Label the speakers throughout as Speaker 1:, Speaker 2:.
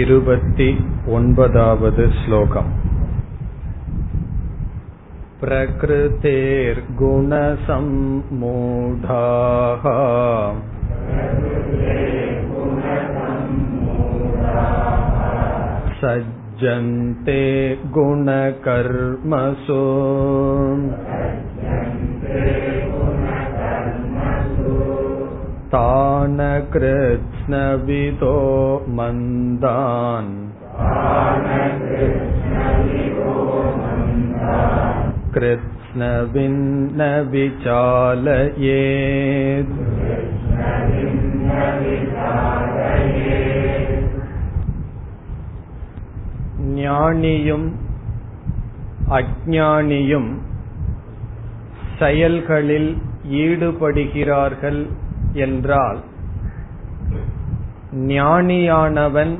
Speaker 1: इरुपति ओन्पदावद् श्लोकम् प्रकृतेर्गुणसम्मूढाः सज्जन्ते गुणकर्मसु तान कृत्स्नविदो मन्दान् कृत्स्नविन्न विचालयेत् ஞானியும் அஜானியும் செயல்களில் ஈடுபடுகிறார்கள் என்றால் ஞானியானவன்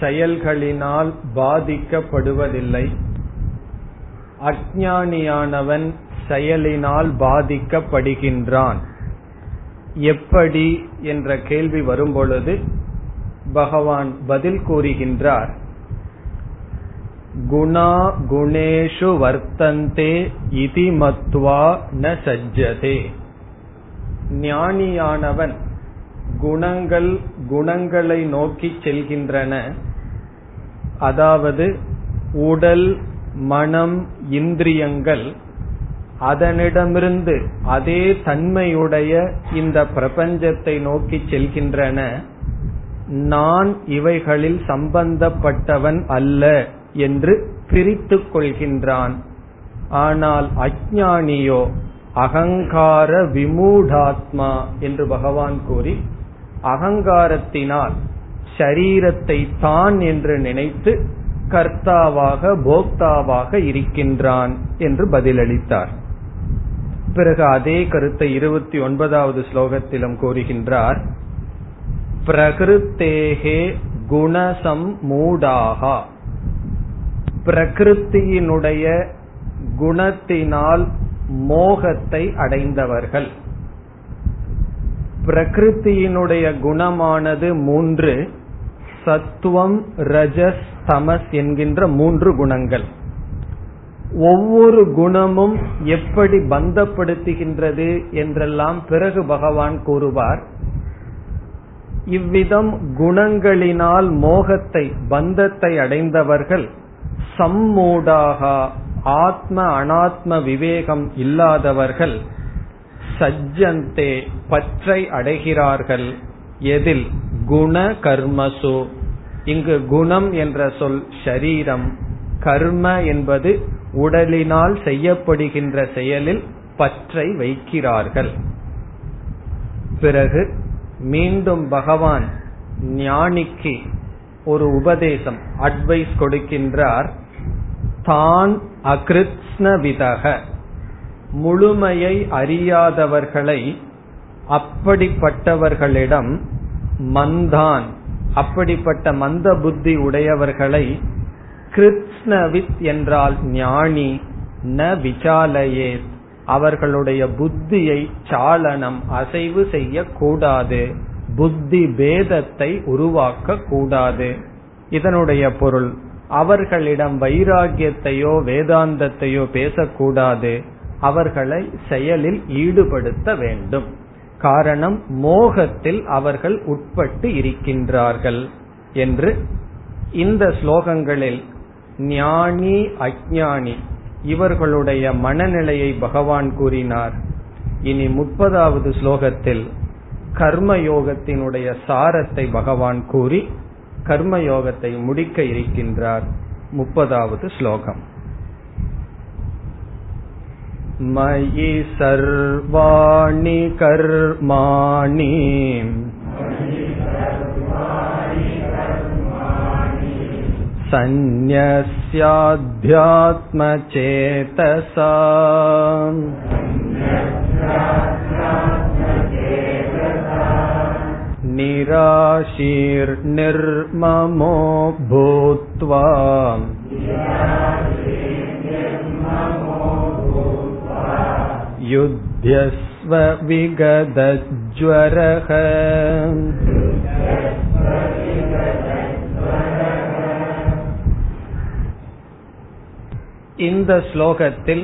Speaker 1: செயல்களினால் பாதிக்கப்படுவதில்லை. அஜானியானவன் செயலினால் பாதிக்கப்படுகின்றான். எப்படி என்ற கேள்வி வரும்பொழுது பகவான் பதில் கூறுகின்றார். குணா குணேஷு வர்த்தந்தே இதி மத்வா ந சஜ்ஜதே. ஞானியானவன் குணங்கள் குணங்களை நோக்கி செல்கின்றன. அதாவது உடல் மனம் இந்திரியங்கள் அதனிடமிருந்து அதே தன்மையுடைய இந்த பிரபஞ்சத்தை நோக்கி செல்கின்றன. நான் இவைகளில் சம்பந்தப்பட்டவன் அல்ல என்று பிரித்துக் கொள்கின்றான். ஆனால் அஜானியோ அகங்கார விமூடாத்மா என்று பகவான் கூறி அகங்காரத்தினால் ஷரீரத்தை தான் என்று நினைத்து கர்த்தாவாக போக்தாவாக இருக்கின்றான் என்று பதிலளித்தார். பிறகு அதே கருத்தை இருபத்தி ஒன்பதாவது ஸ்லோகத்திலும் கூறுகின்றார். பிரகிருத்தேகே குணசம் மூடாகா. பிரகிருத்தியினுடைய குணத்தினால் மோகத்தை அடைந்தவர்கள். பிரகிருத்தியினுடைய குணமானது மூன்று சத்துவம் ரஜஸ் தமஸ் என்கின்ற மூன்று குணங்கள். ஒவ்வொரு குணமும் எப்படி பந்தப்படுத்துகின்றது என்றெல்லாம் பிறகு பகவான் கூறுவார். இவ்விதம் குணங்களினால் மோகத்தை பந்தத்தை அடைந்தவர்கள் சம்மூடாக ஆத்ம அனாத்ம விவேகம் இல்லாதவர்கள் சஜ்ஜந்தே பற்றை அடைகிறார்கள். எதில்? குண கர்மசு. இங்கு குணம் என்ற சொல் ஷரீரம் கர்ம என்பது உடலினால் செய்யப்படுகின்ற செயலில் பற்றை வைக்கிறார்கள். பிறகு மீண்டும் பகவான் ஞானிக்கு ஒரு உபதேசம் அட்வைஸ் கொடுக்கின்றார். தான் அகிருத்னவிதக முழுமையை அறியாதவர்களை அப்படிப்பட்டவர்களிடம் மந்தான் அப்படிப்பட்ட மந்த புத்தி உடையவர்களை கிருத்னவித் என்றால் ஞானி ந விசாலையே அவர்களுடைய புத்தியை சாலனம் அசைவு செய்யக்கூடாது. புத்தி பேதத்தை உருவாக்க கூடாது இதனுடைய பொருள் அவர்களிடம் வைராகியத்தையோ வேதாந்தத்தையோ பேசக்கூடாது. அவர்களை செயலில் ஈடுபடுத்த வேண்டும். காரணம் மோகத்தில் அவர்கள் உட்பட்டு இருக்கின்றார்கள் என்று இந்த ஸ்லோகங்களில் ஞானி அஜானி இவர்களுடைய மனநிலையை பகவான் கூறினார். இனி முப்பதாவது ஸ்லோகத்தில் கர்மயோகத்தினுடைய சாரத்தை பகவான் கூறி கர்மயோகத்தை முடிக்க இருக்கின்றார் முப்பதாவது ஸ்லோகம் मयि सर्वाणि कर्माणि सन्न्यस्याध्यात्मचेतसा निराशीर्निर्ममो भूत्वा युध्यस्व विगदज्वरः இந்த ஸ்லோகத்தில்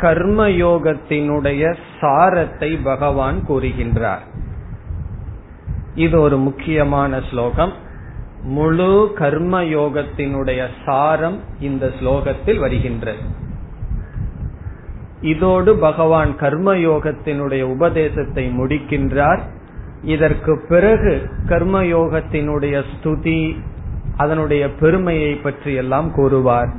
Speaker 1: கர்மயோகத்தினுடைய சாரத்தை பகவான் கூறுகின்றார். இது ஒரு முக்கியமான ஸ்லோகம். முழு கர்ம யோகத்தினுடைய சாரம் இந்த ஸ்லோகத்தில் வருகின்றது. இதோடு பகவான் கர்ம யோகத்தினுடைய உபதேசத்தை முடிக்கின்றார். இதற்கு பிறகு கர்ம யோகத்தினுடைய ஸ்துதி அதனுடைய பெருமையை பற்றி எல்லாம் கூறுவார்.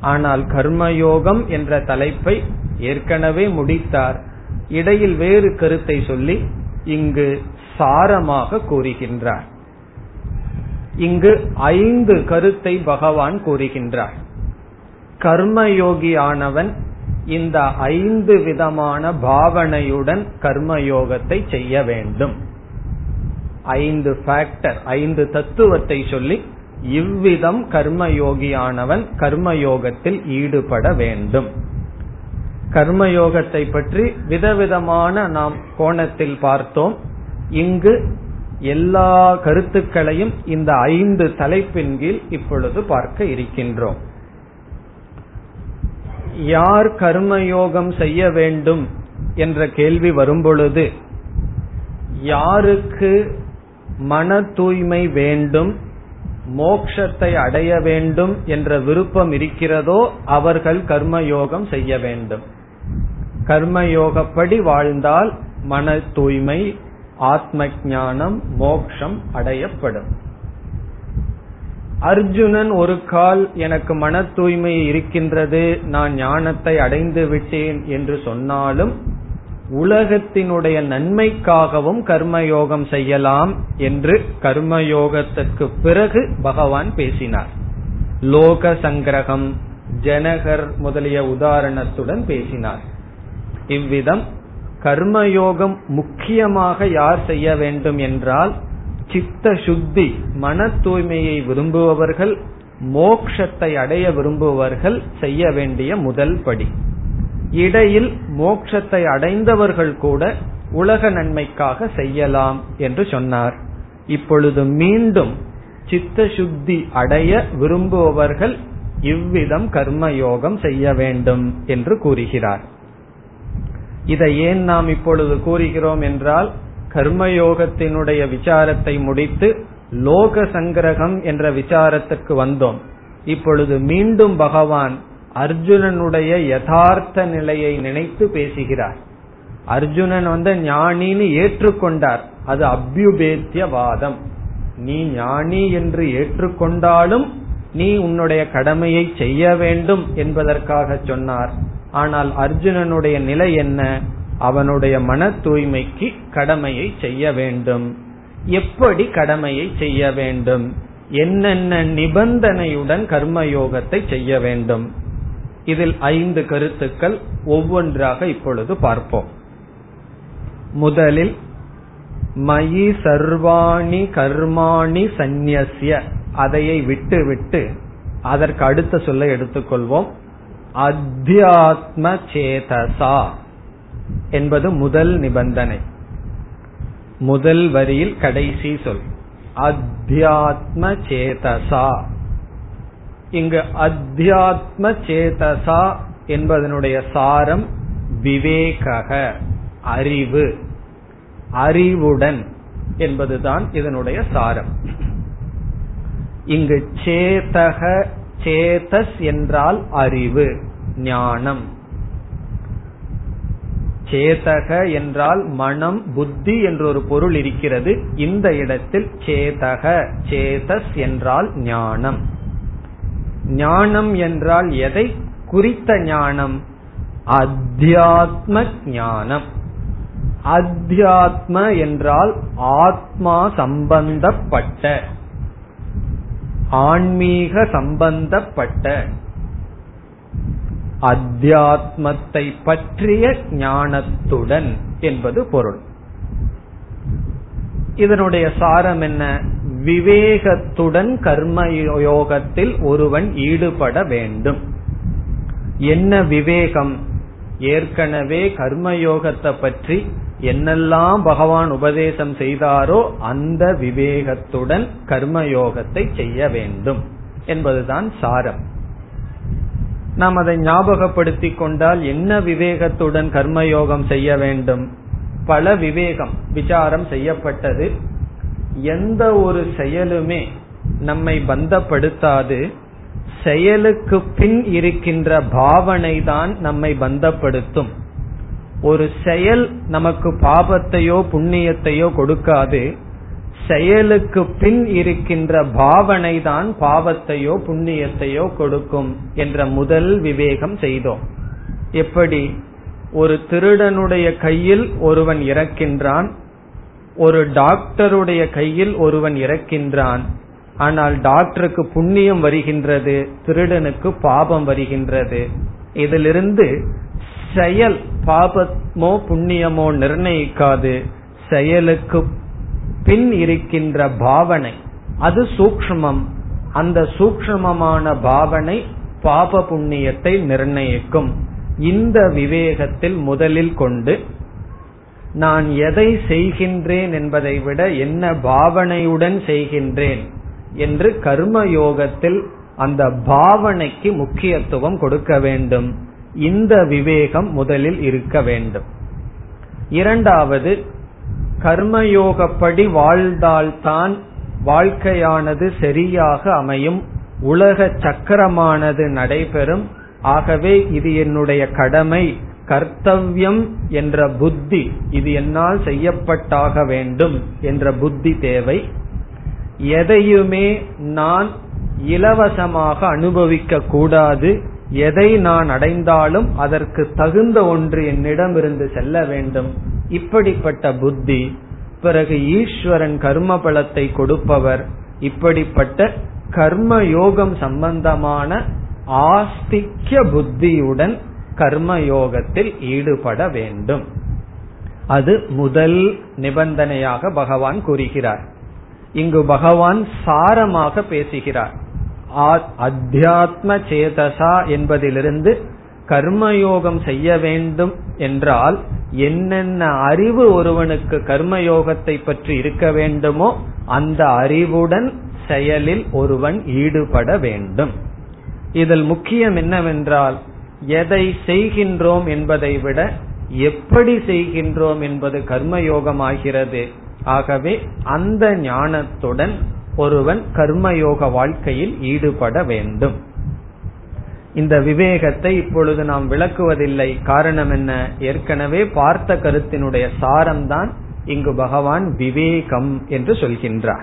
Speaker 1: ஆனால் கர்மயோகம் என்ற தலைப்பை ஏற்கனவே முடித்தார். இடையில் வேறு கருத்தை சொல்லி இங்கு சாரமாக கூறுகின்றார். இங்கு ஐந்து கருத்தை பகவான் கூறுகின்றார். கர்மயோகியானவன் இந்த ஐந்து விதமான பாவனையுடன் கர்மயோகத்தை செய்ய வேண்டும். ஐந்து ஃபேக்டர் ஐந்து தத்துவத்தை சொல்லி இவ்விதம் கர்மயோகியானவன் கர்மயோகத்தில் ஈடுபட வேண்டும். கர்மயோகத்தை பற்றி விதவிதமான நாம் கோணத்தில் பார்த்தோம். இங்கு எல்லா கருத்துக்களையும் இந்த ஐந்து தலைப்பின் கீழ் இப்பொழுது பார்க்க இருக்கின்றோம். யார் கர்மயோகம் செய்ய வேண்டும் என்ற கேள்வி வரும்பொழுது யாருக்கு மன தூய்மை வேண்டும் மோக்ஷத்தை அடைய வேண்டும் என்ற விருப்பம் இருக்கிறதோ அவர்கள் கர்மயோகம் செய்ய வேண்டும். கர்மயோகப்படி வாழ்ந்தால் மன தூய்மை ஆத்ம ஞானம் மோக்ஷம் அடையப்படும். அர்ஜுனன் ஒரு கால் எனக்கு மன தூய்மை இருக்கின்றது நான் ஞானத்தை அடைந்து விட்டேன் என்று சொன்னாலும் உலகத்தினுடைய நன்மைக்காகவும் கர்மயோகம் செய்யலாம் என்று கர்மயோகத்திற்கு பிறகு பகவான் பேசினார். லோக சங்கிரகம் ஜனகர் முதலிய உதாரணத்துடன் பேசினார். இவ்விதம் கர்மயோகம் முக்கியமாக யார் செய்ய வேண்டும் என்றால் சித்த சுத்தி மன தூய்மையை விரும்புபவர்கள் மோக்ஷத்தை அடைய விரும்புபவர்கள் செய்ய வேண்டிய முதல் படி. இடையில் மோக்ஷத்தை அடைந்தவர்கள் கூட உலக நன்மைக்காக செய்யலாம் என்று சொன்னார். இப்பொழுது மீண்டும் சித்த சுத்தி அடைய விரும்புபவர்கள் இவ்விதம் கர்மயோகம் செய்ய வேண்டும் என்று கூறுகிறார். இதை ஏன் நாம் இப்பொழுது கூறுகிறோம் என்றால் கர்மயோகத்தினுடைய விசாரத்தை முடித்து லோக சங்கிரகம் என்ற விசாரத்துக்கு வந்தோம். இப்பொழுது மீண்டும் பகவான் அர்ஜுனனுடைய யதார்த்த நிலையை நினைத்து பேசுகிறார். அர்ஜுனன் வந்து ஞானின்னு ஏற்றுக்கொண்டார். அது அபியுபேத்தியவாதம். நீ ஞானி என்று ஏற்றுக்கொண்டாலும் நீ உன்னுடைய கடமையை செய்ய வேண்டும் என்பதற்காக சொன்னார். ஆனால் அர்ஜுனனுடைய நிலை என்ன? அவனுடைய மன தூய்மைக்கு கடமையை செய்ய வேண்டும். எப்படி கடமையை செய்ய வேண்டும்? என்னென்ன நிபந்தனையுடன் கர்மயோகத்தை செய்ய வேண்டும்? இதில் ஐந்து கருத்துக்கள் ஒவ்வொன்றாக இப்பொழுது பார்ப்போம். முதலில் மயி சர்வாணி கர்மாணி சந்நியசிய அதையை விட்டு விட்டு அதற்கு அடுத்த சொல்லை எடுத்துக்கொள்வோம். அத்தியாத்ம சேதசா என்பது முதல் நிபந்தனை. முதல் வரியில் கடைசி சொல். அத்தியாத்ம சேதசா இங்கு அத்தியாத்ம சேதசா என்பதனுடைய சாரம் விவேகக அறிவு. அறிவுடன் என்பதுதான் இதனுடைய சாரம். இங்கு சேதக சேதஸ் என்றால் அறிவு ஞானம். சேதக என்றால் மனம் புத்தி என்ற ஒரு பொருள் இருக்கிறது. இந்த இடத்தில் சேதக சேதஸ் என்றால் ஞானம். ஞானம் என்றால் எதை? குறித்த ஞானம் அத்தியாத்ம ஞானம். அத்தியாத்ம என்றால் ஆத்மா சம்பந்தப்பட்ட ஆன்மீக சம்பந்தப்பட்ட அத்தியாத்மத்தை பற்றிய ஞானத்துடன் என்பது பொருள். இதனுடைய சாரம் என்ன? விவேகத்துடன் கர்ம யோகத்தில் ஒருவன் ஈடுபட வேண்டும். என்ன விவேகம்? ஏற்கனவே கர்மயோகத்தை பற்றி என்னெல்லாம் பகவான் உபதேசம் செய்தாரோ அந்த விவேகத்துடன் கர்மயோகத்தை செய்ய வேண்டும் என்பதுதான் சாரம். நாம் அதை ஞாபகப்படுத்தி கொண்டால் என்ன விவேகத்துடன் கர்மயோகம் செய்ய வேண்டும்? பல விவேகம் விசாரம் செய்யப்பட்டது. எந்த ஒரு செயலுமே நம்மை பந்தப்படுத்தாது. செயலுக்கு பின் இருக்கின்ற பாவனை தான் நம்மை பந்தப்படுத்தும். ஒரு செயல் நமக்கு பாபத்தையோ புண்ணியத்தையோ கொடுக்காது. செயலுக்கு பின் இருக்கின்ற பாவனை தான் பாவத்தையோ புண்ணியத்தையோ கொடுக்கும் என்ற முதல் விவேகம் செய்தோம். எப்படி? ஒரு திருடனுடைய கையில் ஒருவன் இறக்கின்றான் ஒரு டாக்டருடைய கையில் ஒருவன் இறக்கின்றான். ஆனால் டாக்டருக்கு புண்ணியம் வருகின்றது திருடனுக்கு பாபம் வருகின்றது. இதிலிருந்து செயல் பாபமோ புண்ணியமோ நிர்ணயிக்காது. செயலுக்கு பின் இருக்கின்ற பாவனை அது சூக்ஷ்மம். அந்த சூக்ஷ்மமான பாவனை பாப புண்ணியத்தை நிர்ணயிக்கும். இந்த விவேகத்தில் முதலில் கொண்டு நான் எதை செய்கின்றேன் என்பதை விட என்ன பாவனையுடன் செய்கின்றேன் என்று கர்ம யோகத்தில் அந்த பாவனைக்கு முக்கியத்துவம் கொடுக்க வேண்டும். இந்த விவேகம் முதலில் இருக்க வேண்டும். இரண்டாவது கர்மயோகப்படி வாழ்ந்தால்தான் வாழ்க்கையானது சரியாக அமையும் உலக சக்கரமானது நடைபெறும். ஆகவே இது என்னுடைய கடமை கர்த்தவ்யம் என்ற புத்தி இது என்னால் செய்யப்பட்டாக வேண்டும் என்ற புத்தி தேவை. எதையுமே நான் இலவசமாக அனுபவிக்க கூடாது எதை நான் அடைந்தாலும் அதற்கு தகுந்த ஒன்று என்னிடமிருந்து செல்ல வேண்டும். இப்படிப்பட்ட புத்தி பிறகு ஈஸ்வரன் கர்ம பலத்தை கொடுப்பவர் இப்படிப்பட்ட கர்ம யோகம் சம்பந்தமான ஆஸ்திக்ய புத்தியுடன் கர்ம யோகத்தில் ஈடுபட வேண்டும். அது முதல் நிபந்தனையாக பகவான் கூறுகிறார். இங்கு பகவான் சாரமாக பேசுகிறார். அத்தியாத்ம சேதசா என்பதிலிருந்து கர்மயோகம் செய்ய வேண்டும் என்றால் என்னென்ன அறிவு ஒருவனுக்கு கர்மயோகத்தை பற்றி இருக்க வேண்டுமோ அந்த அறிவுடன் செயலில் ஒருவன் ஈடுபட வேண்டும். இதில் முக்கியம் என்னவென்றால் எதை செய்கின்றோம் என்பதை விட எப்படி செய்கின்றோம் என்பது கர்மயோகம் ஆகிறது ஆகவே அந்த ஞானத்துடன் ஒருவன் கர்மயோக வாழ்க்கையில் ஈடுபட வேண்டும். இந்த விவேகத்தை இப்பொழுது நாம் விளக்குவதில்லை. காரணம் என்ன? ஏற்கனவே பார்த்த கருத்தினுடைய சாரம்தான் இங்கு பகவான் விவேகம் என்று சொல்கின்றார்.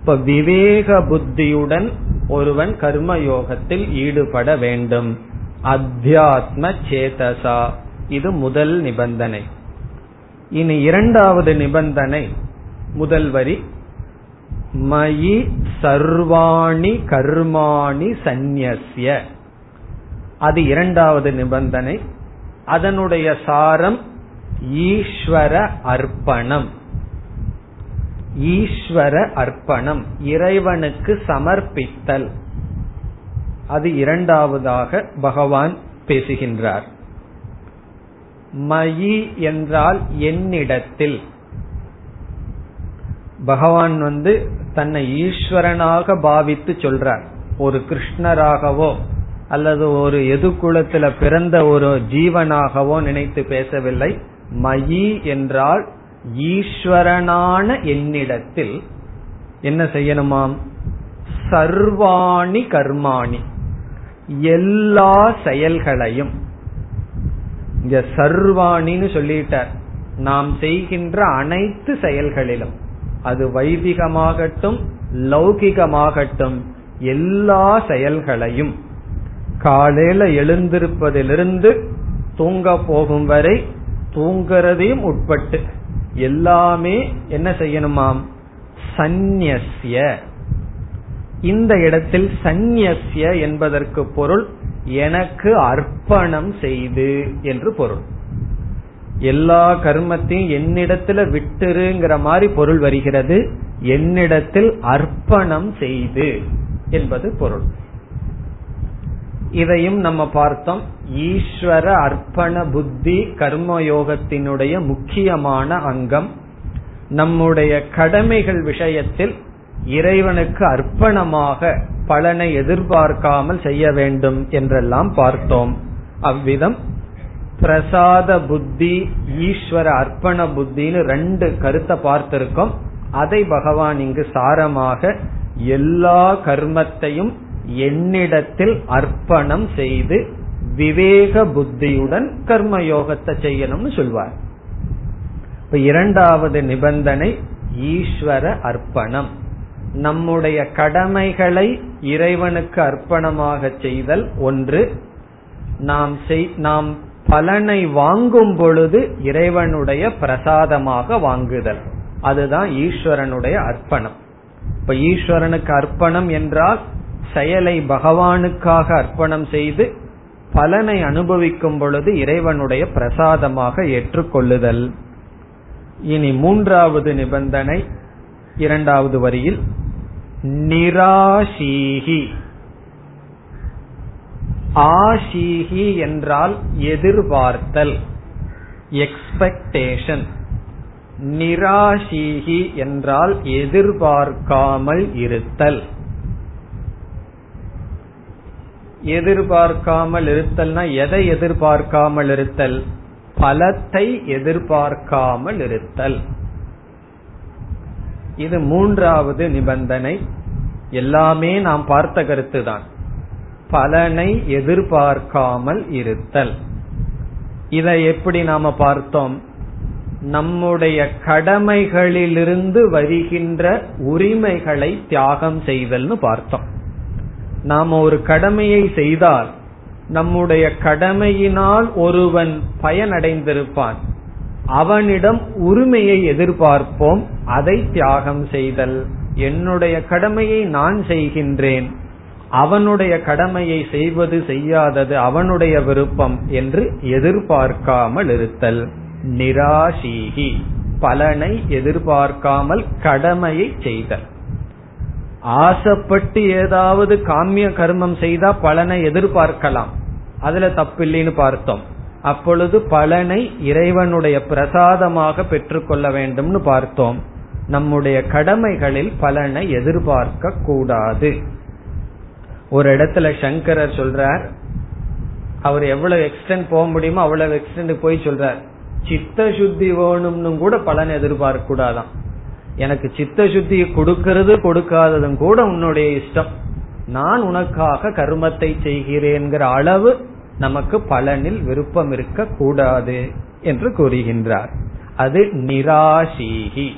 Speaker 1: இப்ப விவேக புத்தியுடன் ஒருவன் கர்ம யோகத்தில் ஈடுபட வேண்டும். அத்தியாத்ம சேதசா. இது முதல் நிபந்தனை. இனி இரண்டாவது நிபந்தனை முதல் வரி மயி சர்வாணி கர்மாணி சந்நியசிய அது இரண்டாவது நிபந்தனை. அதனுடைய சாரம் ஈஸ்வர அர்ப்பணம். ஈஸ்வர அர்ப்பணம். இறைவனுக்கு சமர்ப்பித்தல். அது இரண்டாவதாக பகவான் பேசுகின்றார். மயி என்றால் என்னிடத்தில். பகவான் வந்து தன்னை ஈஸ்வரனாக பாவித்து சொல்றார். ஒரு கிருஷ்ணராகவோ அல்லது ஒரு எதுகுலத்துல பிறந்த ஒரு ஜீவனாகவோ நினைத்து பேசவில்லை. மயி என்றால் ஈஸ்வரனான என்னிடத்தில் என்ன செய்யணுமாம்? சர்வாணி கர்மாணி. எல்லா செயல்களையும். இங்க சர்வாணின்னு சொல்லிட்டார். நாம் செய்கின்ற அனைத்து செயல்களிலும். அது வைதிகமாகட்டும் லௌகிகமாகட்டும் எல்லா செயல்களையும் காலையில எழுந்திருப்பதிலிருந்து தூங்க போகும் வரை தூங்குறதையும் உட்பட்டு எல்லாமே என்ன செய்யணுமாம்? சந்நியசிய இந்த இடத்தில் சந்நியசிய என்பதற்கு பொருள் எனக்கு அர்ப்பணம் செய்து என்று பொருள். எல்லா கர்மத்தையும் என்னிடத்துல விட்டுருங்கிற மாதிரி பொருள் வருகிறது. என்னிடத்தில் அர்ப்பணம் செய்து என்பது பொருள். இதையும் நம்ம பார்த்தோம். ஈஸ்வர அர்ப்பண புத்தி கர்மயோகத்தினுடைய முக்கியமான அங்கம். நம்முடைய கடமைகள் விஷயத்தில் இறைவனுக்கு அர்ப்பணமாக பலனை எதிர்பார்க்காமல் செய்ய வேண்டும் என்றெல்லாம் பார்த்தோம். அவ்விதம் பிரசாத புத்தி ஈஸ்வர அர்ப்பண புத்தின்னு ரெண்டு கருத்தை பார்த்திருக்கோம். அதை பகவான் இங்கு சாரமாக எல்லா கர்மத்தையும் என்னிடத்தில் அர்ப்பணம் செய்து விவேக புத்தியுடன் கர்ம யோகத்தை செய்யணும்னு சொல்வார். இப்ப இரண்டாவது நிபந்தனை ஈஸ்வர அர்ப்பணம். நம்முடைய கடமைகளை இறைவனுக்கு அர்ப்பணமாக செய்தல் ஒன்று. நாம் நாம் பலனை வாங்கும் பொழுது இறைவனுடைய பிரசாதமாக வாங்குதல். அதுதான் ஈஸ்வரனுடைய அர்ப்பணம். இப்ப ஈஸ்வரனுக்கு அர்ப்பணம் என்றால் செயலை பகவானுக்காக அர்ப்பணம் செய்து பலனை அனுபவிக்கும் பொழுது இறைவனுடைய பிரசாதமாக ஏற்றுக்கொள்ளுதல். இனி மூன்றாவது நிபந்தனை இரண்டாவது வரியில் நிராசீகி. ஆஷீகி என்றால் எதிர்பார்த்தல் எக்ஸ்பெக்டேஷன் நிராசீகி என்றால் எதிர்பார்க்காமல் இருத்தல். எதிர்பார்க்காமல் இருத்தல்னா எதை எதிர்பார்க்காமல் இருத்தல்? பலத்தை எதிர்பார்க்காமல் இருத்தல். இது மூன்றாவது நிபந்தனை. எல்லாமே நாம் பார்த்த கருத்துதான். பலனை எதிர்பார்க்காமல் இருத்தல். இதை எப்படி நாம பார்த்தோம்? நம்முடைய கடமைகளிலிருந்து வருகின்ற உரிமைகளை தியாகம் செய்தல்னு பார்த்தோம். நாம ஒரு கடமையை செய்தால் நம்முடைய கடமையினால் ஒருவன் பயனடைந்திருப்பான். அவனிடம் உரிமையை எதிர்பார்ப்போம் அதை தியாகம் செய்தல். என்னுடைய கடமையை நான் செய்கின்றேன். அவனுடைய கடமையை செய்வது செய்யாதது அவனுடைய விருப்பம் என்று எதிர்பார்க்காமல் இருத்தல். நிராசீகி. பலனை எதிர்பார்க்காமல் கடமையை செய்தல். ஆசைப்பட்டு ஏதாவது காமிய கர்மம் செய்தா பலனை எதிர்பார்க்கலாம். அதுல தப்பில்லைன்னு பார்த்தோம். அப்பொழுது பலனை இறைவனுடைய பிரசாதமாக பெற்றுக்கொள்ள வேண்டும்னு பார்த்தோம். நம்முடைய கடமைகளில் பலனை எதிர்பார்க்க கூடாது ஒரு இடத்துல சங்கரர் சொல்றார் அவர் எவ்வளவு எக்ஸ்டென்ட் போக முடியுமோ அவ்வளவு எக்ஸ்டென்ட் போய் சொல்றார். சித்த சுத்தி வேணும்னு கூட பலன் எதிர்பார்க்க கூடாதான் எனக்கு சித்த சுத்தியை கொடுக்கறது கொடுக்காததும் கூட உன்னுடைய இஷ்டம். நான் உனக்காக கர்மத்தை செய்கிறேங்கிற அளவு நமக்கு பலனில் விருப்பம் இருக்க கூடாது என்று கூறுகின்றார். அது நிராசீகி.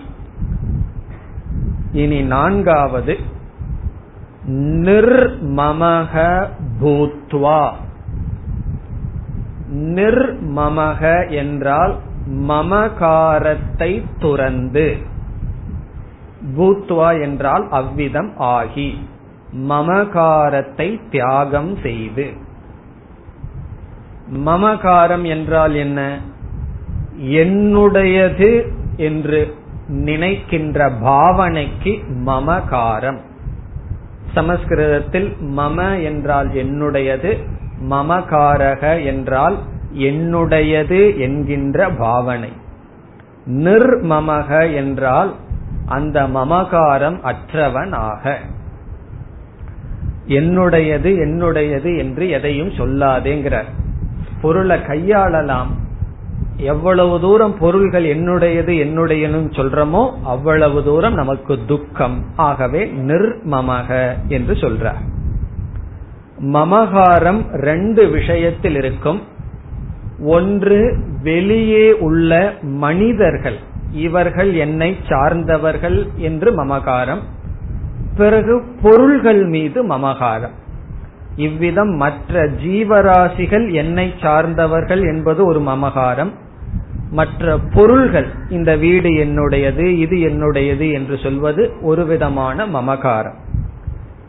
Speaker 1: இனி நான்காவது நிர்மமக பூத்வா. நிர்மமக என்றால் மமகாரத்தை துறந்து. பூத்வா என்றால் அவ்விதம் ஆகி. மமகாரத்தை தியாகம் செய்து. மமகாரம் என்றால் என்ன? என்னுடையது என்று நினைக்கின்ற பாவனைக்கு மமகாரம். சமஸ்கிருதத்தில் மம என்றால் என்னுடையது மமகாரக என்றால் என்னுடையது என்கின்ற பாவனை. நிர்மமக என்றால் அந்த மமகாரம் அற்றவனாக. என்னுடையது என்னுடையது என்று எதையும் சொல்லாதேங்கிறார். பொருளை கையாளலாம். எவ்வளவு தூரம் பொருள்கள் என்னுடையது என்னுடையனு சொல்றமோ அவ்வளவு தூரம் நமக்கு துக்கம். ஆகவே நிர்மமக என்று சொல்றார். மமகாரம் ரெண்டு விஷயத்தில் இருக்கும். ஒன்று வெளியே உள்ள மனிதர்கள். இவர்கள் என்னை சார்ந்தவர்கள் என்று மமகாரம். பிறகு பொருள்கள் மீது மமகாரம். இவ்விதம் மற்ற ஜீவராசிகள் என்னை சார்ந்தவர்கள் என்பது ஒரு மமகாரம். மற்ற பொருள்கள் இந்த வீடு என்னுடையது இது என்னுடையது என்று சொல்வது ஒரு விதமான மமகாரம்.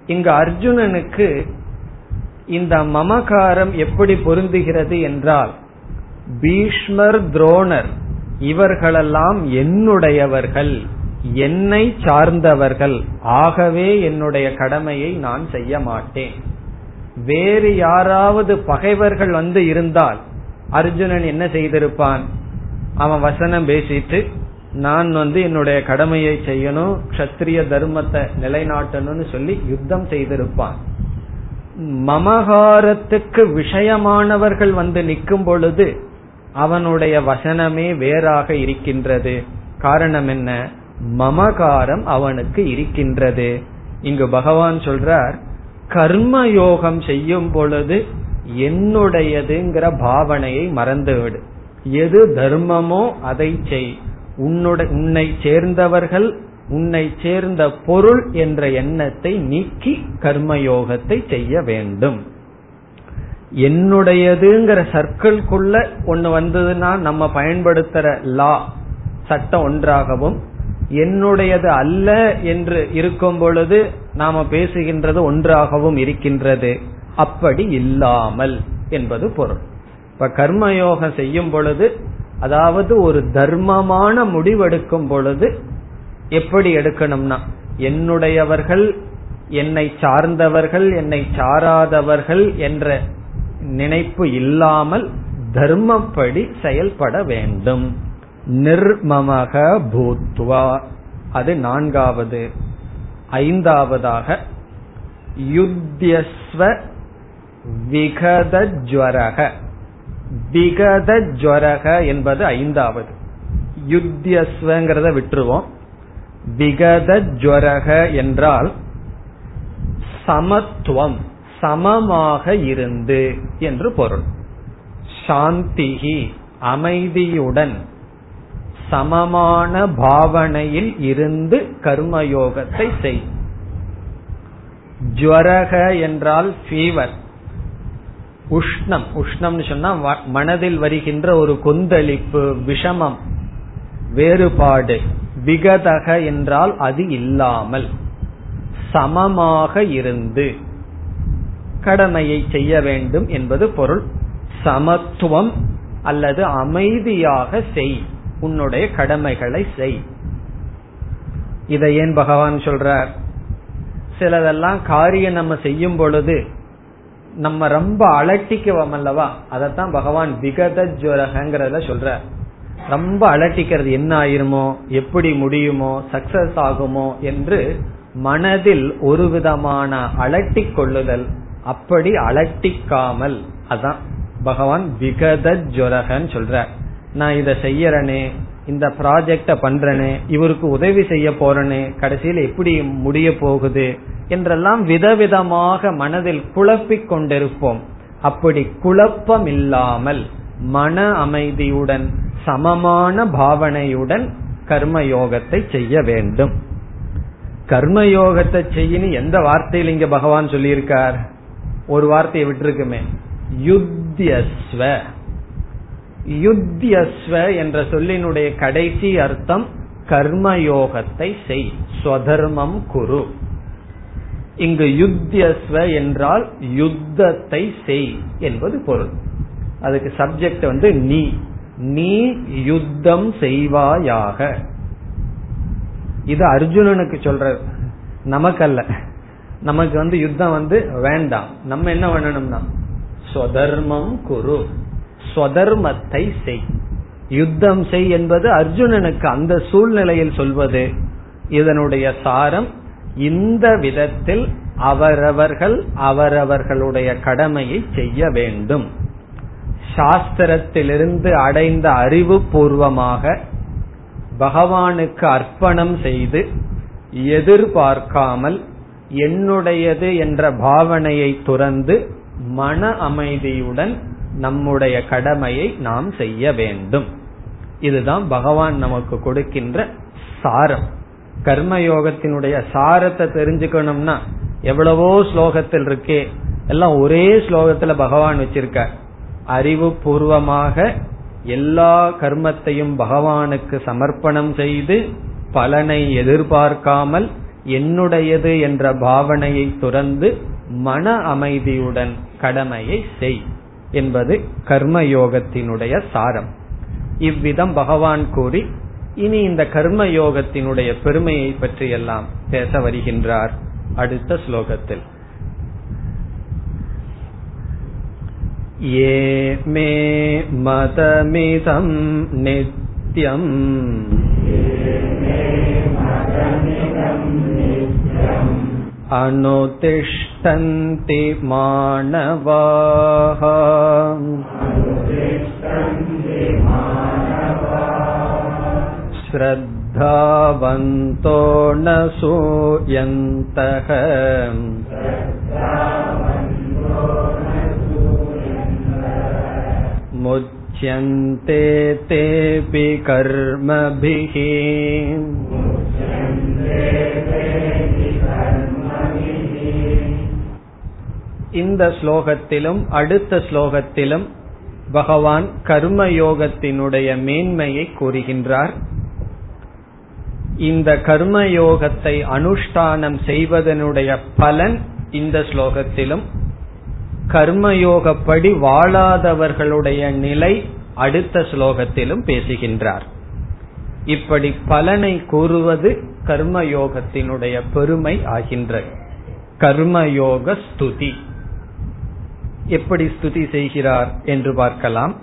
Speaker 1: இங்கு அர்ஜுனனுக்கு இந்த மமகாரம் எப்படி பொருந்துகிறது என்றால் பீஷ்மர் துரோணர் இவர்களெல்லாம் என்னுடையவர்கள் என்னை சார்ந்தவர்கள் ஆகவே என்னுடைய கடமையை நான் செய்ய மாட்டேன். வேறு யாராவது பகைவர்கள் வந்து இருந்தால் அர்ஜுனன் என்ன செய்திருப்பான்? அவன் வசனம் பேசிட்டு நான் வந்து என்னுடைய கடமையை செய்யணும் கஷத்திரிய தர்மத்தை நிலைநாட்டணும்னு சொல்லி யுத்தம் செய்திருப்பான். மமகாரத்துக்கு விஷயமானவர்கள் வந்து நிற்கும் பொழுது அவனுடைய வசனமே வேறாக இருக்கின்றது. காரணம் என்ன? மமகாரம் அவனுக்கு இருக்கின்றது. இங்கு பகவான் சொல்றார் கர்ம யோகம் செய்யும் பொழுது என்னுடையதுங்கிற பாவனையை மறந்துவிடு. எது தர்மமோ அதை செய். உன்னுடைய உன்னை சேர்ந்தவர்கள் உன்னை சேர்ந்த பொருள் என்ற எண்ணத்தை நீக்கி கர்மயோகத்தை செய்ய வேண்டும். என்னுடையதுங்கிற சர்க்கிள்குள்ள ஒன்னு வந்ததுன்னா நம்ம பயன்படுத்துற லா சட்டம் ஒன்றாகவும் என்னுடையது அல்ல என்று இருக்கும் பொழுது நாம பேசுகின்றது ஒன்றாகவும் இருக்கின்றது. அப்படி இல்லாமல் என்பது பொருள். இப்ப கர்மயோகம் செய்யும் பொழுது அதாவது ஒரு தர்மமான முடிவெடுக்கும் பொழுது எப்படி எடுக்கணும்னா என்னுடையவர்கள் என்னை சார்ந்தவர்கள் என்னை சாராதவர்கள் என்ற நினைப்பு இல்லாமல் தர்மப்படி செயல்பட வேண்டும். நிர்மமக பூத்வா. அது நான்காவது. ஐந்தாவதாக யுத்தியஸ்வ விகதஜ்வரக. விகதஜ்வரக என்பது ஐந்தாவது. யுத்தியஸ்வங்கிறத விட்டுருவோம். விகதஜ்வரக என்றால் சமத்துவம் சமமாக இருந்து என்று பொருள். சாந்திகி அமைதியுடன் சமமான பாவனையில் இருந்து கர்மயோகத்தை செய். ஜுவரக என்றால் ஃபீவர் உஷ்ணம். உஷ்ணம்னு சொன்னா மனதில் வருகின்ற ஒரு கொந்தளிப்பு விஷமம் வேறுபாடு. விகதக என்றால் அது இல்லாமல். சமமாக இருந்து கடமையை செய்ய வேண்டும் என்பது பொருள். சமத்துவம் அல்லது அமைதியாக செய். உன்னுடைய கடமைகளை செய். இதை ஏன் பகவான் சொல்றார்? சிலதெல்லாம் காரியம் நம்ம செய்யும் பொழுது நம்ம ரொம்ப அலட்டிக்குவோம் அல்லவா? அதத்தான் பகவான் விகத ஜுவரகங்கிறத சொல்ற ரொம்ப அலட்டிக்கிறது என்ன ஆயிருமோ எப்படி முடியுமோ சக்சஸ் ஆகுமோ என்று மனதில் ஒரு விதமான அலட்டிக் கொள்ளுதல் அப்படி அலட்டிக்காமல். அதான் பகவான் விகத ஜுவரகன்னு சொல்ற நான் இதை செய்யறனே இந்த ப்ராஜெக்ட பண்றனே இவருக்கு உதவி செய்ய போறனே கடைசியில் எப்படி முடிய போகுது என்றெல்லாம் விதவிதமாக மனதில் குழப்பிக் கொண்டிருப்போம். அப்படி குழப்பம் இல்லாமல் மன அமைதியுடன் சமமான பாவனையுடன் கர்மயோகத்தை செய்ய வேண்டும். கர்மயோகத்தை செய்யணும் எந்த வார்த்தையில் இங்க பகவான் சொல்லியிருக்கார்? ஒரு வார்த்தையை விட்டுருக்குமே. யுத்தியஸ்வ. யுத்தியஸ்வ என்ற சொல்லினுடைய கடைசி அர்த்தம் கர்மயோகத்தை செய் ஸ்வதர்மம் குரு. இங்கு யுத்தியஸ்வ என்றால் யுத்தத்தை செய் என்பது பொருள். அதுக்கு சப்ஜெக்ட் வந்து நீ. நீ யுத்தம் செய்வாயாக. இது அர்ஜுனனுக்கு சொல்ற நமக்கல்ல. நமக்கு வந்து யுத்தம் வந்து வேண்டாம். நம்ம என்ன பண்ணணும்னா ஸ்வதர்மம் குரு. ஸ்வதர்மத்தை செய். யுத்தம் செய் என்பது அர்ஜுனனுக்கு அந்த சூழ்நிலையில் சொல்வது. இதனுடைய சாரம் இந்த விதத்தில் அவரவர்கள் அவரவர்களுடைய கடமையை செய்ய வேண்டும். சாஸ்திரத்திலிருந்து அடைந்த அறிவு பூர்வமாக பகவானுக்கு அர்ப்பணம் செய்து எதிர்பார்க்காமல் என்னுடையது என்ற பாவனையை துறந்து மன அமைதியுடன் நம்முடைய கடமையை நாம் செய்ய வேண்டும். இதுதான் பகவான் நமக்கு கொடுக்கின்ற சாரம். கர்மயோகத்தினுடைய சாரத்தை தெரிஞ்சுக்கணும்னா எவ்வளவோ ஸ்லோகத்தில் இருக்கே எல்லாம் ஒரே ஸ்லோகத்துல பகவான் வச்சிருக்க அறிவு பூர்வமாக எல்லா கர்மத்தையும் பகவானுக்கு சமர்ப்பணம் செய்து பலனை எதிர்பார்க்காமல் என்னுடையது என்ற பாவனையை துறந்து மன அமைதியுடன் கடமையை செய். என்பது கர்மயோகத்தினுடைய சாரம். இவ்விதம் பகவான் கூறி இனி இந்த கர்ம யோகத்தினுடைய பெருமையை பற்றி எல்லாம் பேச வருகின்றார் அடுத்த ஸ்லோகத்தில். ये मे मतमिदं नित्यम् ये अनुतिष्ठन्ति मानवाः श्रद्धावन्तो न सूयन्तः मुच्यन्ते तेऽपि कर्मभिः இந்த ஸ்லோகத்திலும் அடுத்த ஸ்லோகத்திலும் பகவான் கர்மயோகத்தினுடைய மேன்மையை கூறுகின்றார். இந்த கர்மயோகத்தை அனுஷ்டானம் செய்வதனுடைய பலன் இந்த ஸ்லோகத்திலும். கர்மயோகப்படி வாழாதவர்களுடைய நிலை அடுத்த ஸ்லோகத்திலும் பேசுகின்றார். இப்படி பலனை கூறுவது கர்மயோகத்தினுடைய பெருமை ஆகின்றது கர்மயோக ஸ்துதி. எப்படி ஸ்துதி செய்கிறார் என்று பார்க்கலாம்.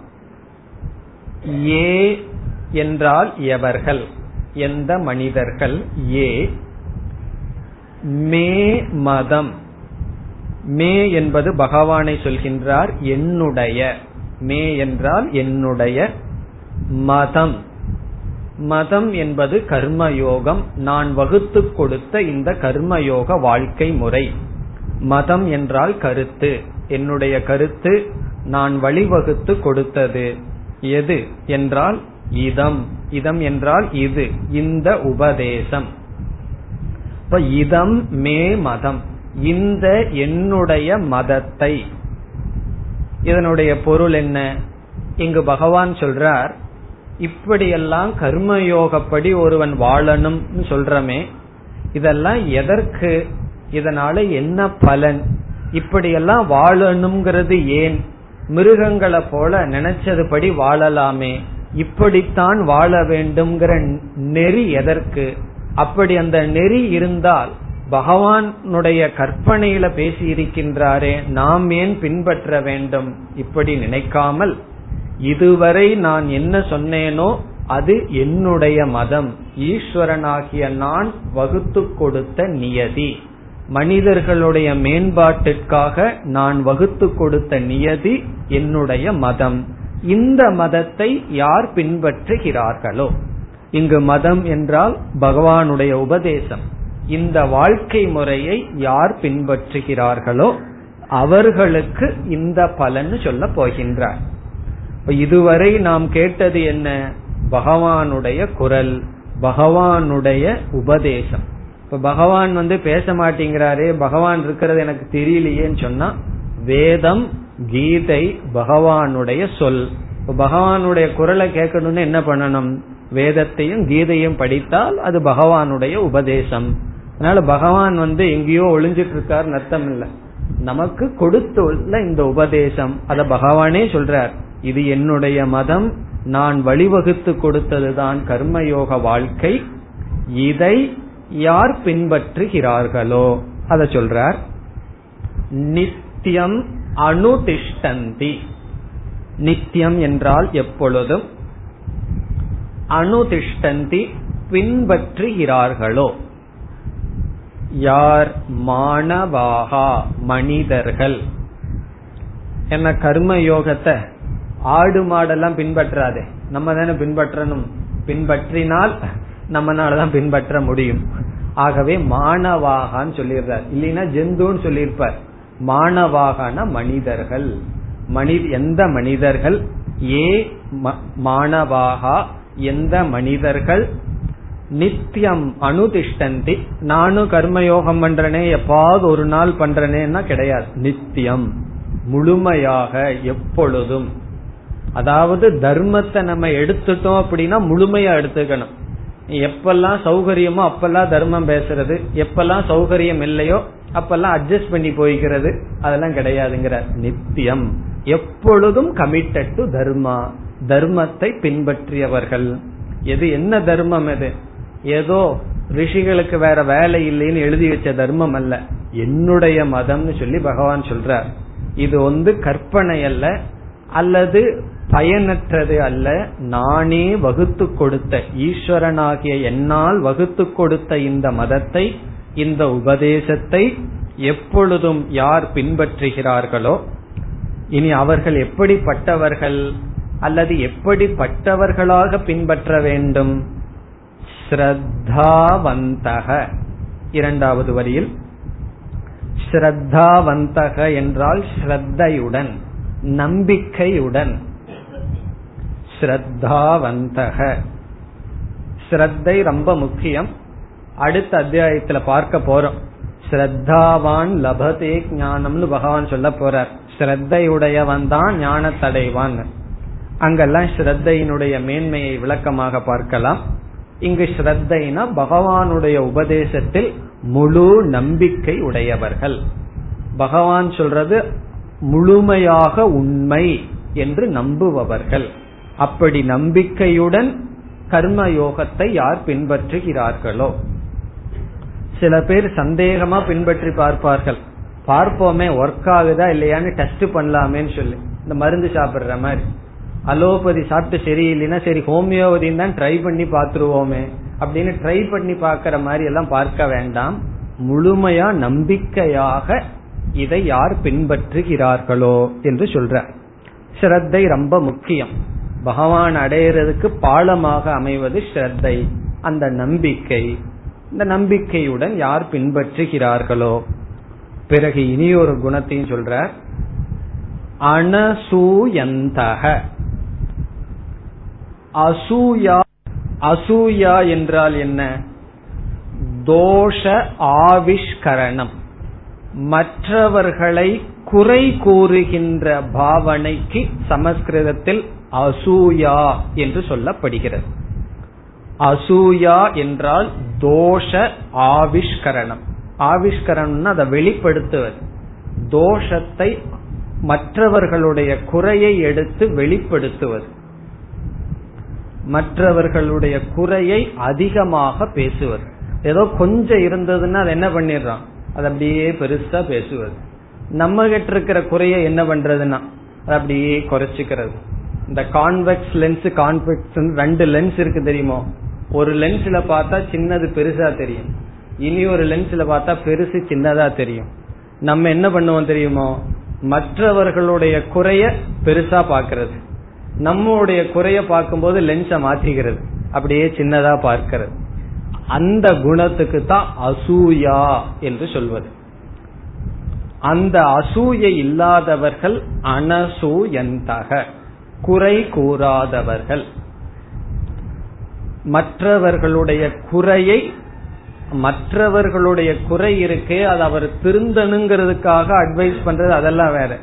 Speaker 1: ஏ என்றால் எவர்கள்? எந்த மனிதர்கள்? ஏ. மே மதம். மே என்பது பகவானை சொல்கின்றார் என்னுடைய. மே என்றால் என்னுடைய மதம். மதம் என்பது கர்மயோகம். நான் வகுத்து கொடுத்த இந்த கர்மயோக வாழ்க்கை முறை. மதம் என்றால் கருத்து. என்னுடைய கருத்து நான் வழிவகுத்து கொடுத்தது. எது என்றால் இதம். இதம் என்றால் இது இந்த உபதேசம். இப்ப இதம் மே மதம். இந்த என்னுடைய மதத்தை. இதனுடைய பொருள் என்ன? இங்கு பகவான் சொல்றார் இப்படியெல்லாம் கர்மயோகப்படி ஒருவன் வாழணும் சொல்றமே இதெல்லாம் எதற்கு? இதனால என்ன பலன்? இப்படியெல்லாம் வாழணுங்கிறது ஏன்? மிருகங்களை போல நினைச்சதுபடி வாழலாமே. இப்படித்தான் வாழ வேண்டும்ங்கிற நெறி எதற்கு? அப்படி அந்த நெறி இருந்தால் பகவானுடைய கற்பனையில பேசி இருக்கின்றாரே நாம் ஏன் பின்பற்ற வேண்டும் இப்படி நினைக்காமல்? இதுவரை நான் என்ன சொன்னேனோ அது என்னுடைய மதம். ஈஸ்வரனாகிய நான் வகுத்து கொடுத்த நியதி. மனிதர்களுடைய மேம்பாட்டிற்காக நான் வகுத்து கொடுத்த நியதி என்னுடைய மதம். இந்த மதத்தை யார் பின்பற்றுகிறார்களோ? இங்கு மதம் என்றால் பகவானுடைய உபதேசம். இந்த வாழ்க்கை முறையை யார் பின்பற்றுகிறார்களோ அவர்களுக்கு இந்த பலன் சொல்ல போகின்றார். இதுவரை நாம் கேட்டது என்ன? பகவானுடைய குரல் பகவானுடைய உபதேசம். இப்ப பகவான் வந்து பேச மாட்டேங்கிறாரே பகவான் இருக்கிறது எனக்கு தெரியலையேன்னு சொன்னா வேதம் கீதை பகவானுடைய சொல். இப்ப பகவானுடைய குரலை கேட்கணும்னு என்ன பண்ணணும்? வேதத்தையும் கீதையும் படித்தால் அது பகவானுடைய உபதேசம். அதனால பகவான் வந்து எங்கேயோ ஒளிஞ்சிட்டு இருக்காருன்னு அர்த்தம் இல்ல. நமக்கு கொடுத்துள்ள இந்த உபதேசம். அத பகவானே சொல்றார். இது என்னுடைய மதம். நான் வழிவகுத்து கொடுத்ததுதான் கர்மயோக வாழ்க்கை. இதை யார் பின்பற்றுகிறார்களோ? அத சொல்றார். நித்தியம் அனுதிஷ்டந்தி. நித்தியம் என்றால் எப்பொழுதும் அனுதிஷ்டந்தி பின்பற்றுகிறார்களோ? யார் மாணவாகா? மனிதர்கள். என்ன கர்ம யோகத்தை ஆடு மாடெல்லாம் பின்பற்றாதே. நம்ம தானே பின்பற்றணும். பின்பற்றினால் நம்மனாலதான் பின்பற்ற முடியும். ஆகவே மாணவாகான்னு சொல்லிடுறார். இல்லைன்னா ஜெந்துன்னு சொல்லியிருப்பார். மாணவாகன மனிதர்கள். மனித எந்த மனிதர்கள்? ஏ மாணவாகா எந்த மனிதர்கள்? நித்தியம் அனுதிஷ்டந்தி. நானும் கர்மயோகம் பண்றனே எப்பாவது ஒரு நாள் பண்றனேன்னா கிடையாது. நித்தியம் முழுமையாக எப்பொழுதும். அதாவது தர்மத்தை நம்ம எடுத்துட்டோம் அப்படின்னா முழுமையா எடுத்துக்கணும். எப்பெல்லாம் சௌகரியமோ அப்பெல்லாம் தர்மம் பேசுறது. எப்பெல்லாம் சௌகரியம் இல்லையோ அப்பெல்லாம் அட்ஜஸ்ட் பண்ணி போய்கிறது அதெல்லாம் கிடையாதுங்கிற நித்தியம். எப்பொழுதும் கமிட்டட் டு தர்மா. தர்மத்தை பின்பற்றியவர்கள். எது என்ன தர்மம் எது ஏதோ ரிஷிகளுக்கு வேற வேலை இல்லைன்னு எழுதி வச்ச தர்மம் அல்ல. என்னுடைய மதம்னு சொல்லி பகவான் சொல்றார். இது வந்து கற்பனை அல்ல. அல்லது பயனற்றது அல்ல நானே வகுத்து கொடுத்த ஈஸ்வரனாகிய என்னால் வகுத்து கொடுத்த இந்த மதத்தை இந்த உபதேசத்தை எப்பொழுதும் யார் பின்பற்றுகிறார்களோ இனி அவர்கள் எப்படிப்பட்டவர்கள் அல்லது எப்படிப்பட்டவர்களாக பின்பற்ற வேண்டும்? ஸ்ரத்தாவந்தக. இரண்டாவது வரியில் ஸ்ரத்தாவந்தக என்றால் ஸ்ரத்தையுடன் நம்பிக்கையுடன். ஸ்ரத்தாவந்தக. ஸ்ரத்தை ரொம்ப முக்கியம். அடுத்த அத்தியாயத்துல பார்க்க போறோம். ஸ்ரத்தாவான் லபதே ஞானம்னு பகவான் சொல்ல போறார். ஸ்ரத்தையுடையவன் தான் ஞானத்தடைவான். அங்கெல்லாம் ஸ்ரத்தையினுடைய மேன்மையை விளக்கமாக பார்க்கலாம். இங்கு ஸ்ரத்தைனா பகவானுடைய உபதேசத்தில் முழு நம்பிக்கை உடையவர்கள். பகவான் சொல்றது முழுமையாக உண்மை என்று நம்புபவர்கள். அப்படி நம்பிக்கையுடன் கர்ம யோகத்தை யார் பின்பற்றுகிறார்களோ? சில பேர் சந்தேகமா பின்பற்றி பார்ப்பார்கள். பார்ப்போமே ஒர்க் ஆகுதா இல்லையான்னு டெஸ்ட் பண்ணலாமேன்னு சொல்லி. இந்த மருந்து சாப்பிடுற மாதிரி. அலோபதி சாப்பிட்டு சரியில்லைன்னா சரி ஹோமியோபதின்னு தான் ட்ரை பண்ணி பாத்துருவோமே அப்படின்னு ட்ரை பண்ணி பாக்கிற மாதிரி எல்லாம் பார்க்க வேண்டாம். முழுமையா நம்பிக்கையாக இதை யார் பின்பற்றுகிறார்களோ என்று சொல்ற. ஸ்ரத்தை ரொம்ப முக்கியம். பகவான் அடையிறதுக்கு பாலமாக அமைவது ஸ்ரத்தை அந்த நம்பிக்கை. இந்த நம்பிக்கையுடன் யார் பின்பற்றுகிறார்களோ? பிறகு இனி ஒரு குணத்தையும் சொல்றார். அனசூயந்தக. அசூயா அசூயா என்றால் என்ன? தோஷ ஆவிஷ்கரணம். மற்றவர்களை குறை கூறுகின்ற பாவனைக்கு சமஸ்கிருதத்தில் அசூயா என்று சொல்லப்படுகிறது. அசூயா என்றால் தோஷ ஆவிஷ்கரணம். ஆவிஷ்கரணம்னா அதை வெளிப்படுத்துவது. தோஷத்தை மற்றவர்களுடைய குறையை எடுத்து வெளிப்படுத்துவது. மற்றவர்களுடைய குறையை அதிகமாக பேசுவது. ஏதோ கொஞ்சம் இருந்ததுன்னா அதை என்ன பண்ணிடுறான்? அது அப்படியே பெருசா பேசுவது. நம்ம கிட்ட இருக்கிற குறைய என்ன பண்றதுன்னா அது அப்படியே குறைச்சிக்கிறது. இந்த கான்வெக்ஸ் லென்ஸ் கான்வெக்ஸ் ரெண்டு லென்ஸ் இருக்கு தெரியுமோ? ஒரு லென்ஸ்ல பார்த்தா சின்னது பெருசா தெரியும். இனி ஒரு லென்ஸ்ல பார்த்தா பெருசு சின்னதா தெரியும். நம்ம என்ன பண்ணுவோம் தெரியுமோ? மற்றவர்களுடைய குறைய பெருசா பாக்கிறது நம்மளுடைய குறைய பார்க்கும்போது லென்ஸை மாற்றிக்கிறது. அப்படியே சின்னதா பார்க்கிறது. அந்த குணத்துக்கு தான் அசூயா என்று சொல்வது. அந்த அசூயை இல்லாதவர்கள் அனசூயந்தக. குறை கூறாதவர்கள். மற்றவர்களுடைய குறையை மற்றவர்களுடைய குறை இருக்கே அது அவர் திருந்தனுங்கிறதுக்காக அட்வைஸ் பண்றது அதெல்லாம் வேற.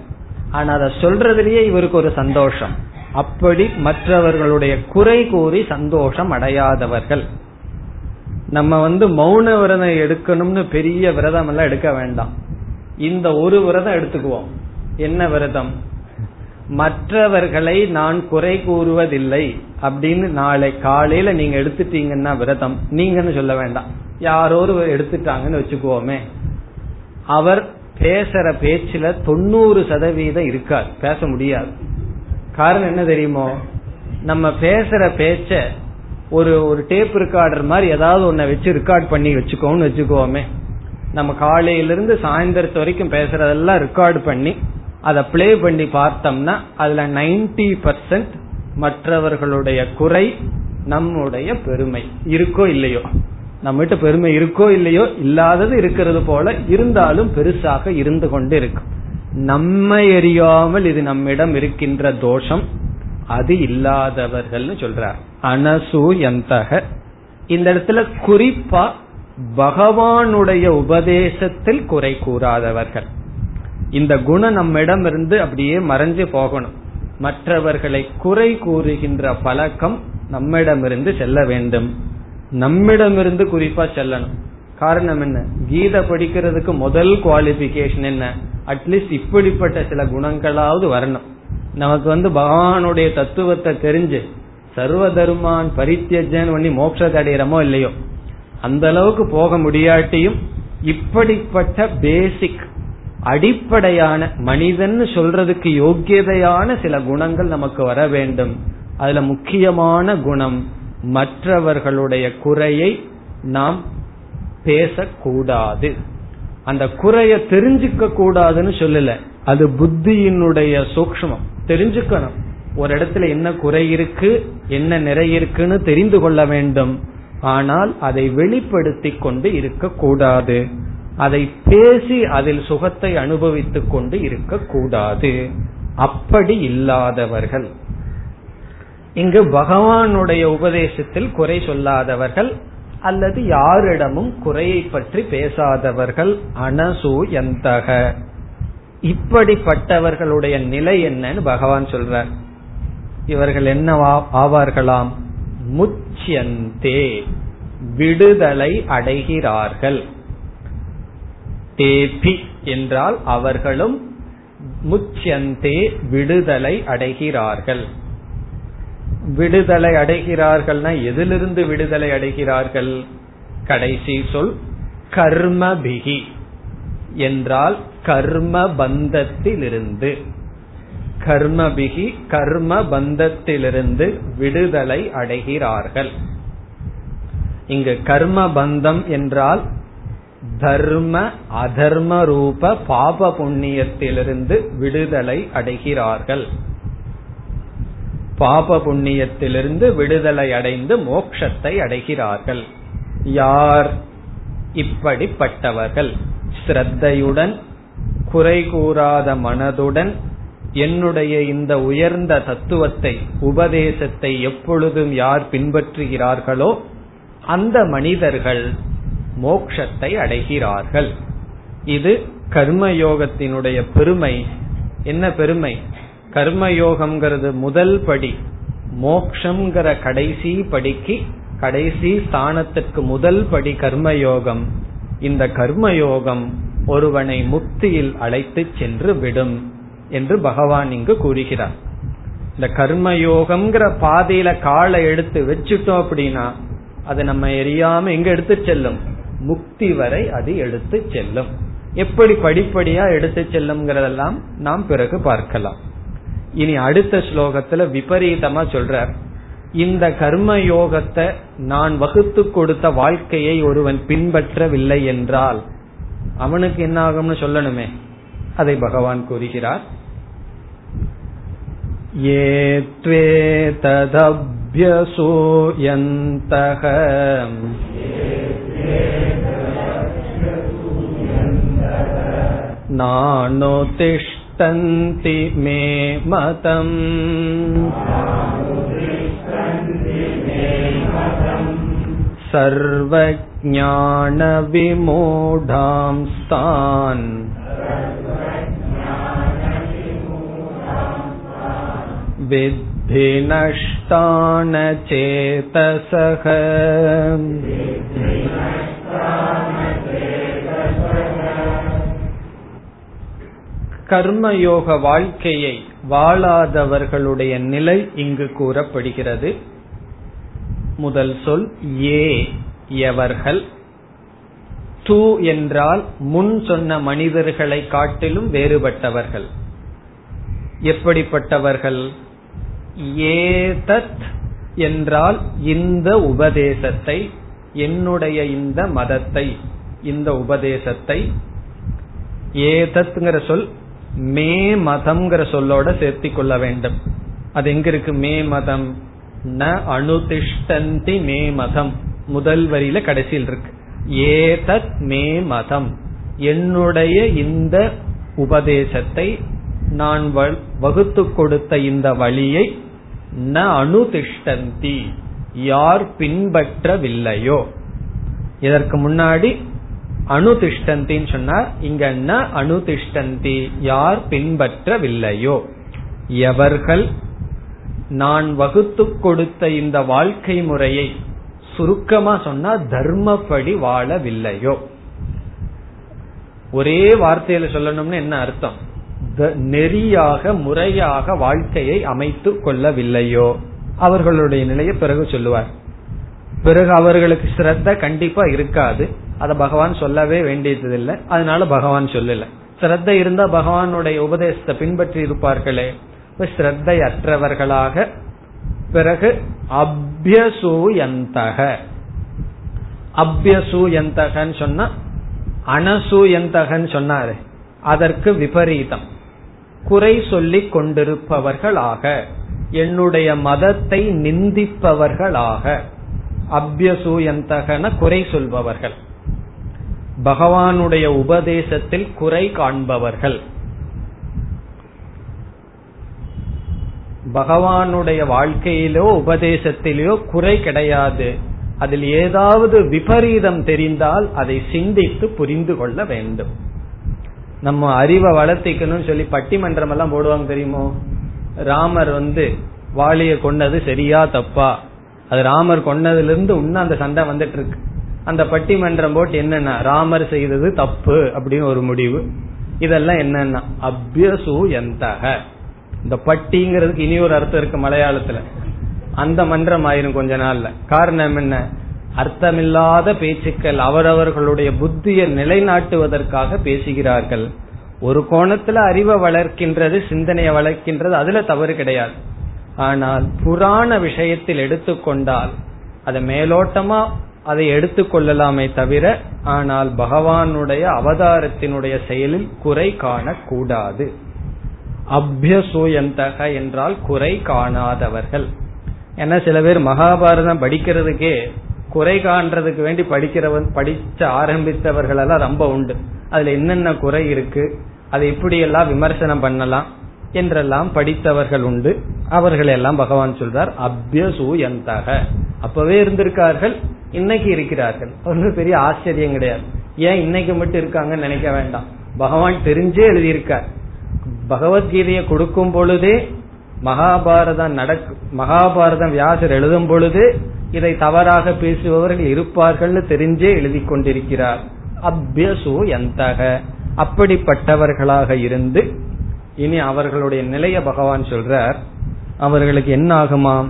Speaker 1: ஆனா அதை சொல்றதுலயே இவருக்கு ஒரு சந்தோஷம். அப்படி மற்றவர்களுடைய குறை கூறி சந்தோஷம் அடையாதவர்கள். நம்ம வந்து மௌன விரதம் எடுக்கணும்னு பெரிய விரதம் எல்லாம் எடுக்க வேண்டாம். இந்த ஒரு விரதம் எடுத்துக்குவோம். என்ன விரதம்? மற்றவர்களை நான் குறை கூறுவதில்லை அப்படின்னு நாளை காலையில நீங்க எடுத்துட்டீங்கன்னா விரதம். நீங்கன்னு சொல்ல வேண்டாம். யாரோ எடுத்துட்டாங்கன்னு வச்சுக்குவோமே. அவர் பேசுற பேச்சுல தொண்ணூறு சதவீதம் இருக்காது பேச முடியாது. காரணம் என்ன தெரியுமோ? நம்ம பேசுற பேச்ச ஒரு ஒரு டேப் ரெக்கார்டர் மாதிரி ஏதாவது ஒன்ன வச்சு ரெக்கார்ட் பண்ணி வச்சுக்கோன்னு வச்சுக்கோமே நம்ம காலையிலிருந்து சாயந்தரத்து வரைக்கும் பேசுறதெல்லாம் ரெக்கார்டு பண்ணி அதை பிளே பண்ணி பார்த்தோம்னா அதுல நைன்டி பர்சன்ட் மற்றவர்களுடைய குறை நம்முடைய பெருமை இருக்கோ இல்லையோ. நம்மகிட்ட பெருமை இருக்கோ இல்லையோ இல்லாதது இருக்கிறது போல இருந்தாலும் பெருசாக இருந்து கொண்டு இருக்கும் நம்மை அறியாமல் இது நம்மிடம் இருக்கின்ற தோஷம் அது இல்லாதவர்கள் சொல்றார். அனசூயந்தக. இந்த இடத்துல குறிப்பா பகவானுடைய உபதேசத்தில் குறை கூறாதவர்கள். இந்த குணம் நம்மிடம் இருந்து அப்படியே மறைஞ்சு போகணும். மற்றவர்களை குறை கூறுகின்ற பழக்கம் நம்மிடமிருந்து செல்ல வேண்டும். நம்மிடமிருந்து குறிப்பா செல்லணும். காரணம் என்ன? கீதை படிக்கிறதுக்கு முதல் குவாலிபிகேஷன் என்ன? அட்லீஸ்ட் இப்படிப்பட்ட சில குணங்களாவது வரணும். நமக்கு வந்து பகவானுடைய தத்துவத்தை தெரிஞ்சு சர்வ தர்மான் பரித்தியஜன் பண்ணி மோட்சத்தை அடையிறமோ இல்லையோ? அந்த அளவுக்கு போக முடியாட்டியும் இப்படிப்பட்ட பேசிக் அடிப்படையான மனிதன் சொல்றதுக்கு யோக்கியதையான சில குணங்கள் நமக்கு வர வேண்டும். அதுல முக்கியமான குணம் மற்றவர்களுடைய குறையை நாம் பேசக்கூடாது. அந்த குறைய தெரிஞ்சுக்க கூடாதுன்னு சொல்லல. அது புத்தியினுடைய சூக்மம் தெரிஞ்சுக்கணும். ஒரு இடத்துல என்ன குறை இருக்கு என்ன நிறை இருக்குன்னு தெரிந்து கொள்ள வேண்டும். ஆனால் அதை வெளிப்படுத்தி கொண்டு இருக்கக்கூடாது. அதை பேசி அதில் சுகத்தை அனுபவித்துக் கொண்டு இருக்கக்கூடாது. அப்படி இல்லாதவர்கள். இங்கு பகவானுடைய உபதேசத்தில் குறை சொல்லாதவர்கள் அல்லது யாரிடமும் குறையை பற்றி பேசாதவர்கள் அனசூயந்தக. இப்படிப்பட்டவர்களுடைய நிலை என்னன்னு பகவான் சொல்றார். இவர்கள் என்ன ஆவார்களாம்? முச்சியந்தே விடுதலை அடைகிறார்கள். தேபி என்றால் அவர்களும் முச்சியந்தே விடுதலை அடைகிறார்கள். விடுதலை அடைகிறார்கள்னா எதிலிருந்து விடுதலை அடைகிறார்கள்? கடைசி சொல் கர்மபிகி என்றால் கர்ம பந்தத்திலிருந்து. கர்மபிகி கர்ம பந்தத்திலிருந்து விடுதலை அடைகிறார்கள். இங்கு கர்ம பந்தம் என்றால் தர்ம அதர்ம ரூப பாப புண்ணியத்திலிருந்து விடுதலை அடைகிறார்கள். பாப புண்ணியத்திலிருந்து விடுதலை அடைந்து மோக்ஷத்தை அடைகிறார்கள். யார் இப்படிப்பட்டவர்கள்? ஸ்ரத்தையுடன் குறை கூறாத மனதுடன் என்னுடைய இந்த உயர்ந்த தத்துவத்தை உபதேசத்தை எப்பொழுதும் யார் பின்பற்றுகிறார்களோ அந்த மனிதர்கள் மோக்ஷத்தை அடைகிறார்கள். இது கர்மயோகத்தினுடைய பெருமை. என்ன பெருமை? கர்மயோகம்ங்கிறது முதல் படி. மோக்ஷங்கிற கடைசி படிக்கு கடைசி ஸ்தானத்திற்கு முதல் படி கர்மயோகம். இந்த கர்மயோகம் ஒருவனை முக்தியில் அழைத்து சென்று விடும் என்று பகவான் இங்கு கூறுகிறார். இந்த கர்மயோகம்ங்கிற பாதையில காலை எடுத்து வச்சுட்டோம் அப்படின்னா அது நம்ம எரியாம எங்க எடுத்து செல்லும்? முக்தி வரை அது எடுத்து செல்லும் எப்படி படிப்படியா எடுத்து செல்லும்ங்கிறதெல்லாம் நாம் பிறகு பார்க்கலாம் இனி அடுத்த ஸ்லோகத்துல விபரீதமா சொல்றார் இந்த கர்ம யோகத்தை நான் வகுத்து கொடுத்த வாழ்க்கையை ஒருவன் பின்பற்றவில்லை என்றால் அவனுக்கு என்ன ஆகும்னு சொல்லணுமே அதை பகவான் கூறுகிறார் ये त्वेतदभ्यसूयन्तः नानुतिष्ठन्ति मे मतम् सर्वज्ञानविमूढांस्तान् विद्धि नष्टान चेतसः கர்மயோக வாழ்க்கையை வாழாதவர்களுடைய நிலை இங்கு கூறப்படுகிறது. முதல் சொல் ஏ எவர்கள்? து என்றால் முன் சொன்ன மனிதர்களை காட்டிலும் வேறுபட்டவர்கள். எப்படிப்பட்டவர்கள்? ஏதத் என்றால் இந்த உபதேசத்தை என்னுடைய இந்த மதத்தை இந்த உபதேசத்தை. ஏதத்ங்கிற சொல் மே மதம்ங்கிற சொல்லோட சேர்த்தி கொள்ள வேண்டும். அது எங்க இருக்கு மே மதம். ந அனுதிஷ்டந்தி மே மதம். முதல் வரியில கடைசியில் இருக்கு. ஏதத் மே மதம். என்னுடைய இந்த உபதேசத்தை நான் வகுத்து கொடுத்த இந்த வழியை ந அனுதிஷ்டந்தி. யார் பின்பற்றவில்லையோ. இதற்கு முன்னாடி அனுதிஷ்டந்தின்னு சொன்னார் இங்க ந அனுதிஷ்டந்தி யார் பின்பற்றவில்லையோ. எவர்கள் நான் வகுத்து கொடுத்த இந்த வாழ்க்கை முறையை சுருக்கமா சொன்னா தர்மப்படி வாழவில்லையோ. ஒரே வார்த்தையில சொல்லணும்னு என்ன அர்த்தம்? நெறியாக முறையாக வாழ்க்கையை அமைத்து கொள்ளவில்லையோ. அவர்களுடைய நிலையை பிறகு சொல்லுவார். பிறகு அவர்களுக்கு சிரத்த கண்டிப்பா இருக்காது. அத பகவான் சொல்லவே வேண்டியது இல்லை அதனால பகவான் சொல்லல. ஸ்ரத்த இருந்தா பகவானுடைய உபதேசத்தை பின்பற்றி இருப்பார்களே. இப்ப ஸ்ரத்தை அற்றவர்களாக பிறகு அபியசூயந்தக. அபியசூயந்தகன்னு சொன்னா அனசூயந்தகன்னு சொன்னாரு. அதற்கு விபரீதம். குறை சொல்லி கொண்டிருப்பவர்களாக என்னுடைய மதத்தை நிந்திப்பவர்களாக அபியசூயந்தகன குறை சொல்பவர்கள். பகவானுடைய உபதேசத்தில் குறை காண்பவர்கள். பகவானுடைய வாழ்க்கையிலோ உபதேசத்திலோ குறை கிடையாது. அதில் ஏதாவது விபரீதம் தெரிந்தால் அதை சிந்தித்து புரிந்து கொள்ள வேண்டும். நம்ம அறிவை வளர்த்திக்கணும்னு சொல்லி பட்டிமன்றம் எல்லாம் போடுவாங்க தெரியுமோ? ராமர் வந்து வாலிய கொண்டது சரியா தப்பா? அது ராமர் கொண்டதுல இருந்து இன்னும் அந்த சண்டை வந்துட்டு இருக்கு. அந்த பட்டிமன்றம் போட்டு என்னன்னா ராமர் செய்தது தப்பு அப்படின்னு ஒரு முடிவு. இதெல்லாம் என்னன்னா அபியசு எந்தக. இந்த பட்டிங்கிறதுக்கு இனி ஒரு அர்த்தம் இருக்கு மலையாளத்துல. அந்த மன்றம் ஆயிரும் கொஞ்ச நாள்ல. காரணம் என்ன? அர்த்தமில்லாத பேச்சுக்கள் அவரவர்களுடைய புத்தியை நிலைநாட்டுவதற்காக பேசுகிறார்கள். ஒரு கோணத்துல அறிவை வளர்க்கின்றது சிந்தனையை வளர்க்கின்றது அதுல தவறு கிடையாது. ஆனால் புராண விஷயத்தில் எடுத்துக்கொண்டால் அதை மேலோட்டமா அதை எடுத்துக்கொள்ளலாமே தவிர ஆனால் பகவானுடைய அவதாரத்தினுடைய செயலில் குறை காணக்கூடாது. அபியசூயந்தக என்றால் குறை காணாதவர்கள். ஏன்னா சில பேர் மகாபாரதம் படிக்கிறதுக்கே குறை காண்றதுக்கு வேண்டி படிக்கிறவன் படிச்ச ஆரம்பித்தவர்கள் எல்லாம் ரொம்ப உண்டு. அதுல என்னென்ன குறை இருக்கு அதை இப்படி எல்லாம் விமர்சனம் பண்ணலாம். என்றெல்லாம் படித்தவர்கள் உண்டு. அவர்கள் எல்லாம் பகவான் சொல்றார் அபியசூயந்தக. அப்பவே இருந்திருக்கார்கள் இன்னைக்கு இருக்கிறார்கள். ஒன்றும் பெரிய ஆச்சரியம் கிடையாது. ஏன் இன்னைக்கு மட்டும் இருக்காங்கன்னு நினைக்க வேண்டாம். பகவான் தெரிஞ்சே எழுதியிருக்கார். பகவத்கீதையை கொடுக்கும் பொழுதே மகாபாரதம் நடக்கு மகாபாரதம் வியாசர் எழுதும் பொழுது இதை தவறாக பேசுபவர்கள் இருப்பார்கள் தெரிஞ்சே எழுதி கொண்டிருக்கிறார். அபியசு எந்தக அப்படிப்பட்டவர்களாக இருந்து இனி அவர்களுடைய நிலைய பகவான் சொல்றார். அவர்களுக்கு என்ன ஆகுமா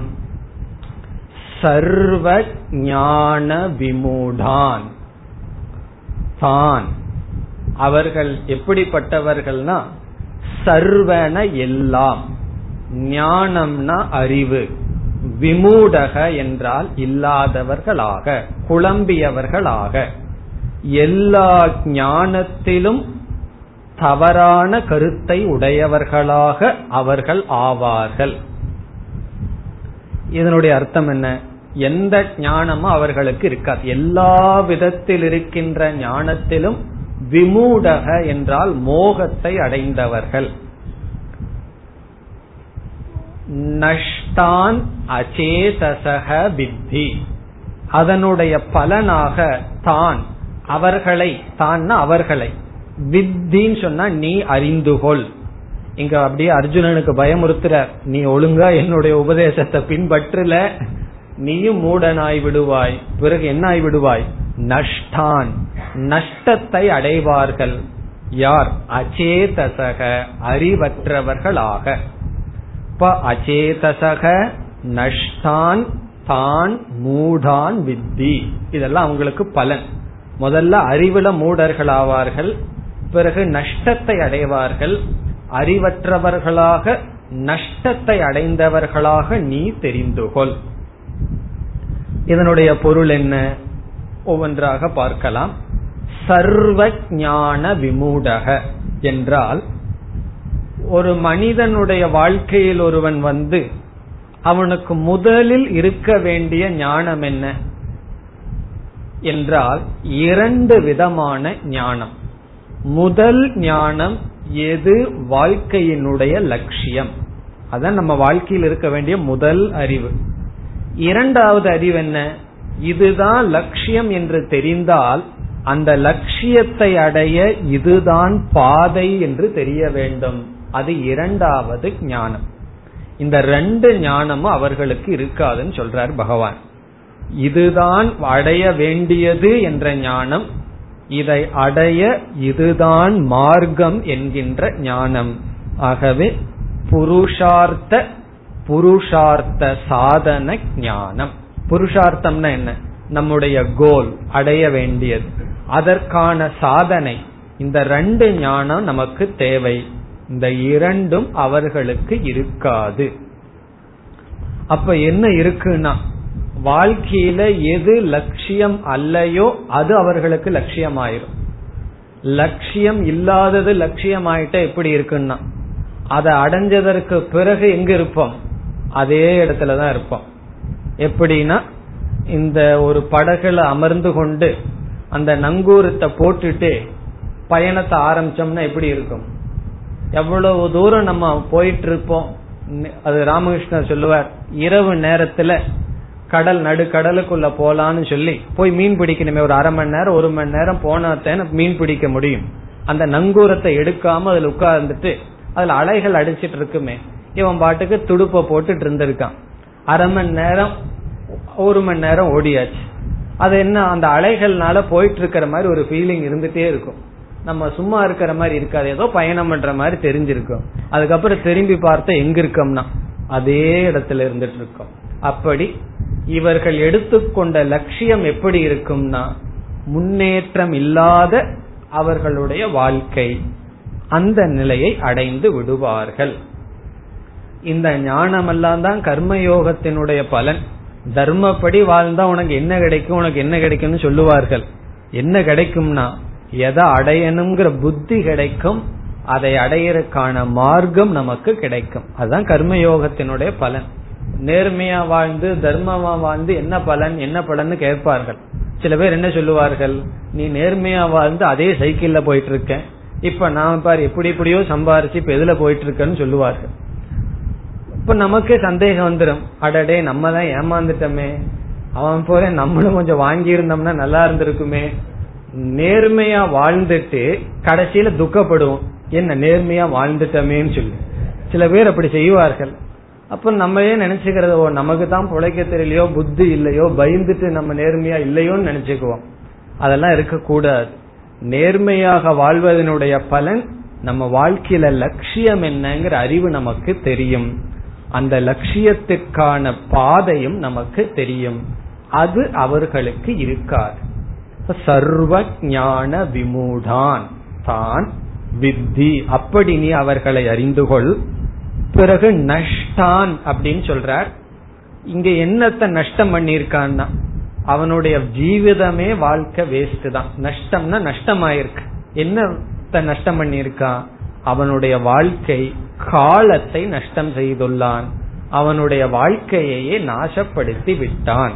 Speaker 1: சர்வ ஞான விமூடான். தான். அவர்கள் எப்படிப்பட்டவர்கள்னா சர்வன எல்லாம். ஞானம்னா அறிவு. விமூடக என்றால் இல்லாதவர்களாக குழம்பியவர்களாக. எல்லா ஞானத்திலும் தவறான கருத்தை உடையவர்களாக அவர்கள் ஆவார்கள். இதனுடைய அர்த்தம் என்ன? எந்த ஞானமும் அவர்களுக்கு இருக்காது. எல்லா விதத்தில் இருக்கின்ற ஞானத்திலும் விமூடக என்றால் மோகத்தை அடைந்தவர்கள். நஷ்டான் அச்சேதசக வித்தி. அதனுடைய பலனாக தான் அவர்களை தான் அவர்களை வித்தின்னு சொன்னா நீ அறிந்துகொள். இங்க அப்படியே அர்ஜுனனுக்கு பயமுறுத்துற நீ ஒழுங்கா என்னுடைய உபதேசத்தை பின்பற்றல. நீயும் மூடனாய் விடுவாய். பிறகு என்ன ஆய் விடுவாய்? நஷ்டான். நஷ்டத்தை அடைவார்கள். யார்? அச்சேதசக. அறிவற்றவர்களாக. இப்ப அச்சேதசக. நஷ்டான். தான் மூடான் வித்தி. இதெல்லாம் அவங்களுக்கு பலன். முதல்ல அறிவுல மூடர்கள் ஆவார்கள் பிறகு நஷ்டத்தை அடைவார்கள். அறிவற்றவர்களாக நஷ்டத்தை அடைந்தவர்களாக நீ தெரிந்து கொள் இதனுடைய பொருள் என்ன? ஒவ்வொன்றாக பார்க்கலாம். சர்வ ஞான விமூடக என்றால் ஒரு மனிதனுடைய வாழ்க்கையில் ஒருவன் வந்து அவனுக்கு முதலில் இருக்க வேண்டிய ஞானம் என்ன? என்றால் இரண்டு விதமான ஞானம். முதல் ஞானம் எது வாழ்க்கையினுடைய லட்சியம்? அதான் நம்ம வாழ்க்கையில் இருக்க வேண்டிய முதல் அறிவு. இரண்டாவது அறிவு என்ன? இதுதான் லட்சியம் என்று தெரிந்தால் அந்த லட்சியத்தை அடைய இதுதான் பாதை என்று தெரிய வேண்டும். அது இரண்டாவது ஞானம். இந்த ரெண்டு ஞானமும் அவர்களுக்கு இருக்காதுன்னு சொல்றார் பகவான். இதுதான் அடைய வேண்டியது என்ற ஞானம் இதை அடைய இதுதான் மார்க்கம் என்கின்ற ஞானம். ஆகவே புருஷார்த்த புருஷார்த்த சாதன ஞானம். புருஷார்த்தம்னா என்ன? நம்முடைய கோல் அடைய வேண்டியது. அதற்கான சாதனை இந்த ரெண்டு ஞானம் நமக்கு தேவை. இந்த இரண்டும் அவர்களுக்கு இருக்காது. அப்ப என்ன இருக்குன்னா வாழ்க்கையில எது லட்சியம் அல்லையோ அது அவர்களுக்கு லட்சியம் ஆயிரும் லட்சியம் இல்லாதது லட்சியம் லட்சியமாயிட்ட எப்படி இருக்குன்னா அதை அடைஞ்சதற்கு பிறகு எங்க இருப்போம்? அதே இடத்துலதான் இருப்போம். எப்படின்னா இந்த ஒரு படகுல அமர்ந்து கொண்டு அந்த நங்கூரத்தை போட்டுட்டு பயணத்தை ஆரம்பிச்சோம்னா எப்படி இருக்கும்? எவ்வளவு தூரம் நம்ம போயிட்டு இருப்போம்? அது ராமகிருஷ்ணர் சொல்லுவார் இரவு நேரத்துல கடல் நடு கடலுக்குள்ள போலான்னு சொல்லி போய் மீன் பிடிக்கணுமே ஒரு அரை மணி நேரம் ஒரு மணி நேரம் போனாத்தான் மீன் பிடிக்க முடியும். அந்த நங்கூரத்தை எடுக்காம அதுல உட்கார்ந்துட்டு அதுல அலைகள் அடிச்சிட்டு இருக்குமே இவன் பாட்டுக்கு துடுப்ப போட்டுட்டு இருந்திருக்கான். அரை மணி நேரம் ஒரு மணி நேரம் ஓடியாச்சு. அது என்ன அந்த அலைகள்னால போயிட்டு இருக்கிற மாதிரி ஒரு ஃபீலிங் இருந்துட்டே இருக்கும். நம்ம சும்மா இருக்கிற மாதிரி இருக்காது ஏதோ பயணம் பண்ற மாதிரி தெரிஞ்சிருக்கும். அதுக்கப்புறம் திரும்பி பார்த்த எங்க இருக்கோம்னா அதே இடத்துல இருந்துட்டு இருக்கோம். அப்படி இவர்கள் எடுத்துக்கொண்ட லட்சியம் எப்படி இருக்கும்னா முன்னேற்றம் இல்லாத அவர்களுடைய வாழ்க்கை. அந்த நிலையை அடைந்து விடுவார்கள். இந்த ஞானமெல்லாம் தான் கர்மயோகத்தினுடைய பலன். தர்மப்படி வாழ்ந்தா உனக்கு என்ன கிடைக்கும் உனக்கு என்ன கிடைக்கும்னு சொல்லுவார்கள். என்ன கிடைக்கும்னா எதை அடையணுங்கிற புத்தி கிடைக்கும் அதை அடையறதுக்கான மார்க்கம் நமக்கு கிடைக்கும். அதுதான் கர்மயோகத்தினுடைய பலன். நேர்மையா வாழ்ந்து தர்மமா வாழ்ந்து என்ன பலன் என்ன பலன்னு கேட்பார்கள். சில பேர் என்ன சொல்லுவார்கள்? நீ நேர்மையா வாழ்ந்து அதே சைக்கிள்ல போயிட்டு இருக்க இப்ப நான் பாரு எப்படி எப்படியோ சம்பாரிச்சு இப்ப எதுல போயிட்டு இருக்கேன்னு சொல்லுவார்கள். இப்ப நமக்கு சந்தேகம் வந்துடும் அடடே நம்ம தான் ஏமாந்துட்டோமே. அவன் போல நம்மளும் கொஞ்சம் வாங்கி இருந்தோம்னா நல்லா இருந்திருக்குமே. நேர்மையா வாழ்ந்துட்டு கடைசியில துக்கப்படுவோம். என்ன நேர்மையா வாழ்ந்துட்டமேன்னு சொல்லி. சில பேர் அப்படி செய்வார்கள். அப்ப நம்மளே நினைச்சுக்கிறது ஓ நமக்கு தான் பிழைக்க தெரியலையோ புத்தி இல்லையோ பயந்துட்டு நம்ம நேர்மையா இல்லையோன்னு நினைச்சுக்குவோம். அதெல்லாம் இருக்கக்கூடாது. நேர்மையாக வாழ்வதனுடைய பலன் நம்ம வாழ்க்கையில லட்சியம் என்னங்கிற அறிவு நமக்கு தெரியும். அந்த லட்சியத்திற்கான பாதையும் நமக்கு தெரியும். அது அவர்களுக்கு இருக்காது. சர்வ ஞான விமூடான் தான் வித்தி. அப்படி நீ அவர்களை அறிந்து கொள். பிறகு நஷ்டான் அப்படின்னு சொல்றார். இங்க என்னத்தை நஷ்டம் பண்ணிருக்கான்னா அவனுடைய ஜீவிதமே வாழ்க்கை வேஸ்ட் தான். நஷ்டம்னா நஷ்டமாயிருக்கு. என்னத்தை நஷ்டம் பண்ணிருக்கான் அவனுடைய வாழ்க்கை காலத்தை நஷ்டம் செய்துள்ளான். அவனுடைய வாழ்க்கையையே நாசப்படுத்தி விட்டான்.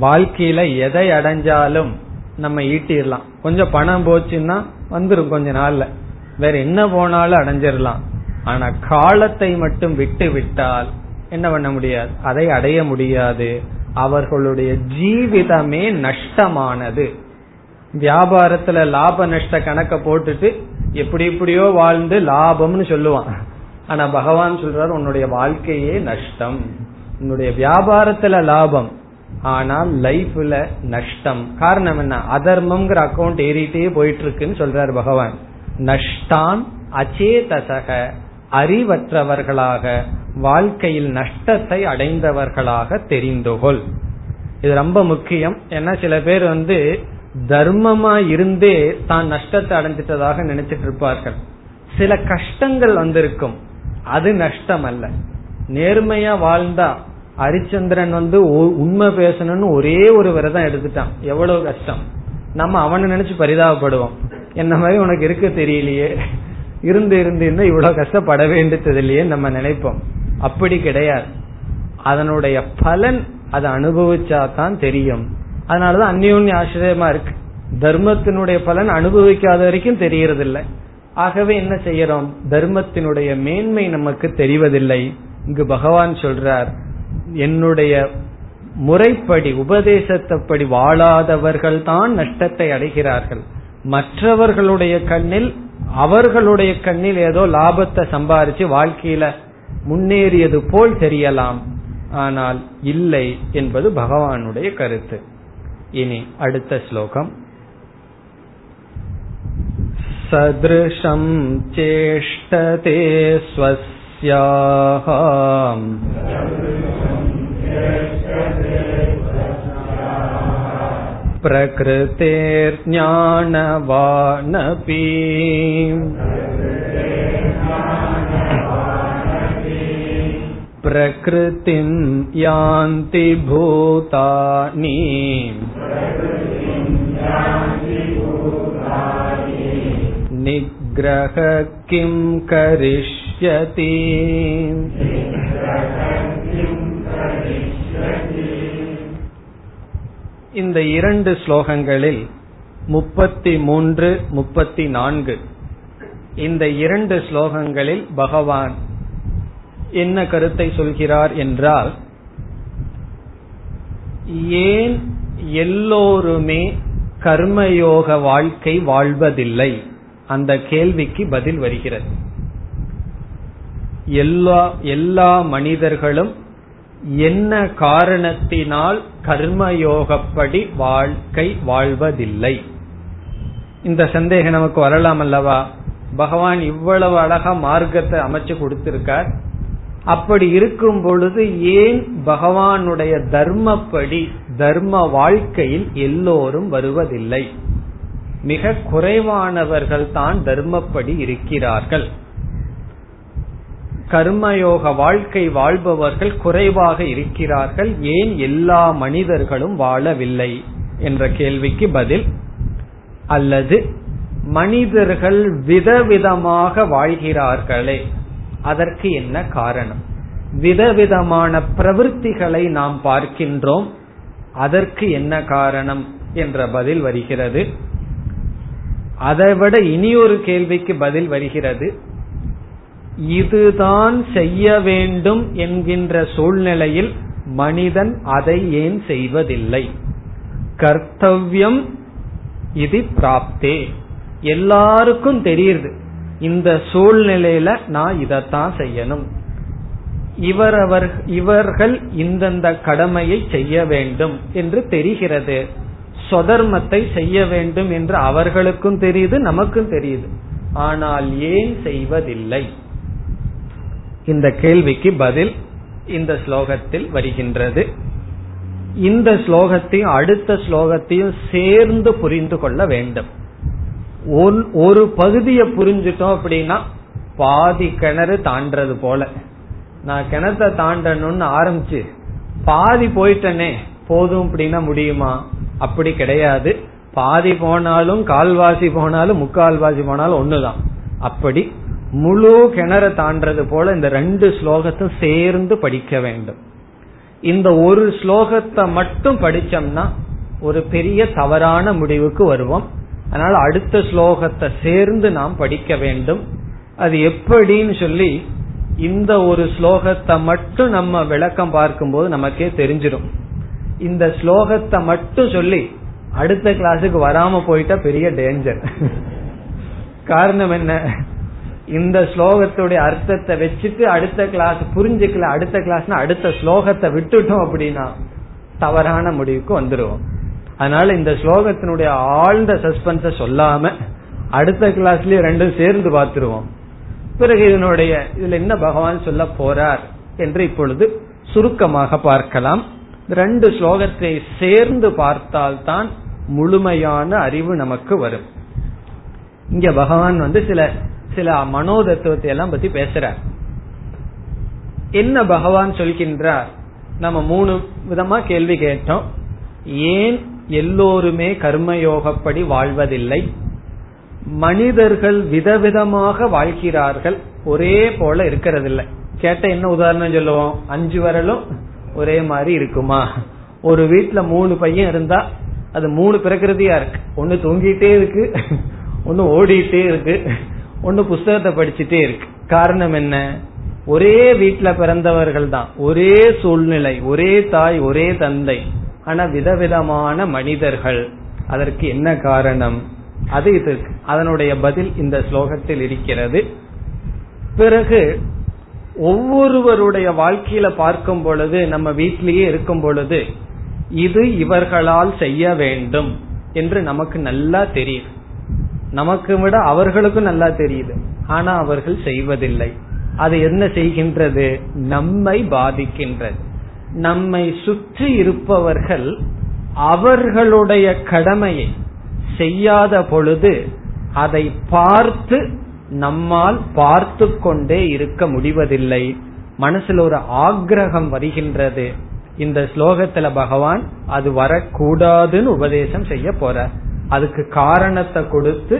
Speaker 1: வாழ்க்கையில எதை அடைஞ்சாலும் நம்ம ஈட்டிடலாம். கொஞ்சம் பணம் போச்சுன்னா வந்துடும் கொஞ்ச நாள்ல. வேற என்ன போனாலும் அடைஞ்சிடலாம். ஆனா காலத்தை மட்டும் விட்டு விட்டால் என்ன பண்ண முடியாது? அதை அடைய முடியாது. அவர்களுடைய ஜீவிதமே நஷ்டமானது. வியாபாரத்துல லாப நஷ்ட கணக்க போட்டுட்டு எப்படி எப்படியோ வாழ்ந்து லாபம்னு சொல்லுவான். ஆனா பகவான் சொல்றாரு உன்னுடைய வாழ்க்கையே நஷ்டம். உன்னுடைய வியாபாரத்துல லாபம். ஆனால் லைஃப்ல நஷ்டம். காரணம் என்ன? அதர்மம்ங்கிற அக்கௌண்ட் ஏறிட்டே போயிட்டு இருக்குன்னு சொல்றாரு பகவான். நஷ்டான் அச்சேதசக. அறிவற்றவர்களாக வாழ்க்கையில் நஷ்டத்தை அடைந்தவர்களாக தெரிந்துகொள். இது ரொம்ப முக்கியம். ஏன்னா சில பேர் வந்து தர்மமா இருந்தே தான் நஷ்டத்தை அடைஞ்சிட்டதாக நினைச்சிட்டு இருப்பார்கள். சில கஷ்டங்கள் வந்திருக்கும். அது நஷ்டம் அல்ல நேர்மையா வாழ்ந்தா ஹரிச்சந்திரன் வந்து உண்மை பேசணும்னு ஒரே ஒரு விரதம் எடுத்துட்டான். எவ்வளவு கஷ்டம். நம்ம அவனை நினைச்சு பரிதாபப்படுவோம். என்ன மாதிரி உனக்கு இருக்க தெரியலையே. இருந்து இருந்து இருந்தா இவ்வளவு கஷ்டப்பட வேண்டியது இல்லையே நம்ம நினைப்போம். அப்படி கிடையாது. அதனுடைய பலன் அதை அனுபவிச்சா தான் தெரியும். அதனாலதான் அந்யோன்ய ஆசிரியமா இருக்கு. தர்மத்தினுடைய பலன் அனுபவிக்காத வரைக்கும் தெரியறதில்லை ஆகவே என்ன செய்யறோம்? தர்மத்தினுடைய மேன்மை நமக்கு தெரிவதில்லை. இங்கு பகவான் சொல்றார் என்னுடைய முறைப்படி உபதேசத்தப்படி வாழாதவர்கள் தான் நஷ்டத்தை அடைகிறார்கள். மற்றவர்களுடைய கண்ணில் அவர்களுடைய கண்ணில் ஏதோ லாபத்தை சம்பாரிச்சு வாழ்க்கையில முன்னேறியது போல் தெரியலாம் ஆனால் இல்லை என்பது பகவானுடைய கருத்து இனி அடுத்த ஸ்லோகம் सदृशं चेष्टते स्वस्याः प्रकृतेर्ज्ञानवानपि प्रकृतिं यान्ति भूतानि निग्रह किं करिष्यति இந்த இரண்டு ஸ்லோகங்களில் முப்பத்தி மூன்று முப்பத்தி நான்கு இந்த இரண்டு ஸ்லோகங்களில் பகவான் என்ன கருத்தை சொல்கிறார் என்றால் ஏன் எல்லோருமே கர்மயோக வாழ்க்கை வாழ்வதில்லை? அந்த கேள்விக்கு பதில் வருகிறது. எல்லா எல்லா மனிதர்களும் என்ன காரணத்தினால் கர்மயோகப்படி வாழ்க்கை வாழ்வதில்லை? இந்த சந்தேகம் நமக்கு வரலாம் அல்லவா? பகவான் இவ்வளவு அழகா மார்க்கத்தை அமைச்சு கொடுத்திருக்கார். அப்படி இருக்கும் பொழுது ஏன் பகவானுடைய தர்மப்படி தர்ம வாழ்க்கையில் எல்லோரும் வருவதில்லை? மிக குறைவானவர்கள் தான் தர்மப்படி இருக்கிறார்கள். கர்மயோக வாழ்க்கை வாழ்பவர்கள் குறைவாக இருக்கிறார்கள். ஏன் எல்லா மனிதர்களும் வாழவில்லை என்ற கேள்விக்கு பதில் அல்லது மனிதர்கள் விதவிதமாக வாழ்கிறார்களே அதற்கு என்ன காரணம்? விதவிதமான பிரவൃத்திகளை நாம் பார்க்கின்றோம் அதற்கு என்ன காரணம் என்ற பதில் வருகிறது. அதைவிட இனியொரு கேள்விக்கு பதில் வருகிறது. இதுதான் செய்ய வேண்டும் என்கின்ற சூழ்நிலையில் மனிதன் அதை ஏன் செய்வதில்லை? கர்த்தவ்யம் இது பிராப்தே. எல்லாருக்கும் தெரியுது இந்த சூழ்நிலையில நான் இதத்தான் செய்யணும். இவரவர் இவர்கள் இந்தந்த கடமையை செய்ய வேண்டும் என்று தெரிகிறது. சொதர்மத்தை செய்ய வேண்டும் என்று அவர்களுக்கும் தெரியுது நமக்கும் தெரியுது. ஆனால் ஏன் செய்வதில்லை? இந்த கேள்விக்கு பதில் இந்த ஸ்லோகத்தில் வருகின்றது. இந்த ஸ்லோகத்தையும் அடுத்த ஸ்லோகத்தையும் சேர்ந்து புரிந்து கொள்ள வேண்டும். ஒரு பகுதியை புரிஞ்சுட்டோம் அப்படின்னா பாதி கிணறு தாண்டது போல. நான் கிணத்தை தாண்டணும்னு ஆரம்பிச்சு பாதி போயிட்டனே போதும் அப்படின்னா முடியுமா? அப்படி கிடையாது. பாதி போனாலும் கால்வாசி போனாலும் முக்கால்வாசி போனாலும் ஒண்ணுதான். அப்படி முழு கிணற தாண்டது போல இந்த ரெண்டு ஸ்லோகத்தும் சேர்ந்து படிக்க வேண்டும். இந்த ஒரு ஸ்லோகத்தை மட்டும் படிச்சோம்னா ஒரு பெரிய தவறான முடிவுக்கு வருவோம். அதனால அடுத்த ஸ்லோகத்தை சேர்ந்து நாம் படிக்க வேண்டும். அது எப்படின்னு சொல்லி இந்த ஒரு ஸ்லோகத்தை மட்டும் நம்ம விளக்கம் பார்க்கும்போது நமக்கே தெரிஞ்சிடும். இந்த ஸ்லோகத்தை மட்டும் சொல்லி அடுத்த கிளாஸுக்கு வராம போயிட்டா பெரிய டேஞ்சர் காரணம் என்ன? இந்த ஸ்லோகத்துடைய அர்த்தத்தை வச்சுட்டு அடுத்த கிளாஸ் புரிஞ்சுக்கல அடுத்த கிளாஸ்னா அடுத்த ஸ்லோகத்தை விட்டுட்டோம் அப்படின்னா தவறான முடிவுக்கு வந்துடுவோம் அதனால இந்த ஸ்லோகத்தினுடைய ஆழ்ந்த சஸ்பென்ஸ சொல்லாம அடுத்த கிளாஸ்லயே ரெண்டும் சேர்ந்து பார்த்துருவோம். பிறகு இதனுடைய இதுல என்ன பகவான் சொல்ல போறார் என்று இப்பொழுது சுருக்கமாக பார்க்கலாம். ரெண்டு ஸ்லோகத்தை சேர்ந்து பார்த்தால்தான் முழுமையான அறிவு நமக்கு வரும். இங்க பகவான் வந்து சில சில மனோதத்துவத்தை எல்லாம் பத்தி பேசுறார். என்ன பகவான் சொல்கின்றார்? நம்ம மூணு விதமா கேள்வி கேட்டோம். ஏன் எல்லோருமே கர்மயோகப்படி வாழ்வதில்லை? மனிதர்கள் விதவிதமாக வாழ்கிறார்கள். ஒரே போல இருக்கிறதில்லை. கேட்ட என்ன உதாரணம் சொல்லுவோம்? அஞ்சு வரலும் ஒரே மாதிரி இருக்குமா? ஒரு வீட்டுல மூணு பையன் இருந்தா அது மூணு பிரகிருதியா இருக்கு. ஒன்னு தூங்கிட்டே இருக்கு. ஒன்னு ஓடிட்டே இருக்கு. ஒன்னு புஸ்தகத்தை படிச்சுட்டே இருக்கு. காரணம் என்ன? ஒரே வீட்டுல பிறந்தவர்கள் தான் ஒரே சூழ்நிலை ஒரே தாய் ஒரே தந்தை. ஆனா விதவிதமான மனிதர்கள். அதற்கு என்ன காரணம்? அது இதற்கு. அதனுடைய பதில் இந்த ஸ்லோகத்தில் இருக்கிறது. பிறகு ஒவ்வொருவருடைய வாழ்க்கையில பார்க்கும் பொழுது நம்ம வீட்டிலேயே இருக்கும் பொழுது இது இவர்களால் செய்ய வேண்டும் என்று நமக்கு நல்லா தெரியும். நமக்கு விட அவர்களுக்கும் நல்லா தெரியுது. ஆனா அவர்கள் செய்வதில்லை. அது என்ன செய்கின்றது? நம்மை பாதிக்கின்றது. நம்மை சுற்றி இருப்பவர்கள் அவர்களுடைய கடமையை செய்யாத பொழுது அதை பார்த்து நம்மால் பார்த்து கொண்டே இருக்க முடிவதில்லை. மனசுல ஒரு ஆக்ரகம் வருகின்றது. இந்த ஸ்லோகத்துல பகவான் அது வரக்கூடாதுன்னு உபதேசம் செய்ய போறார். அதுக்கு காரணத்தை கொடுத்து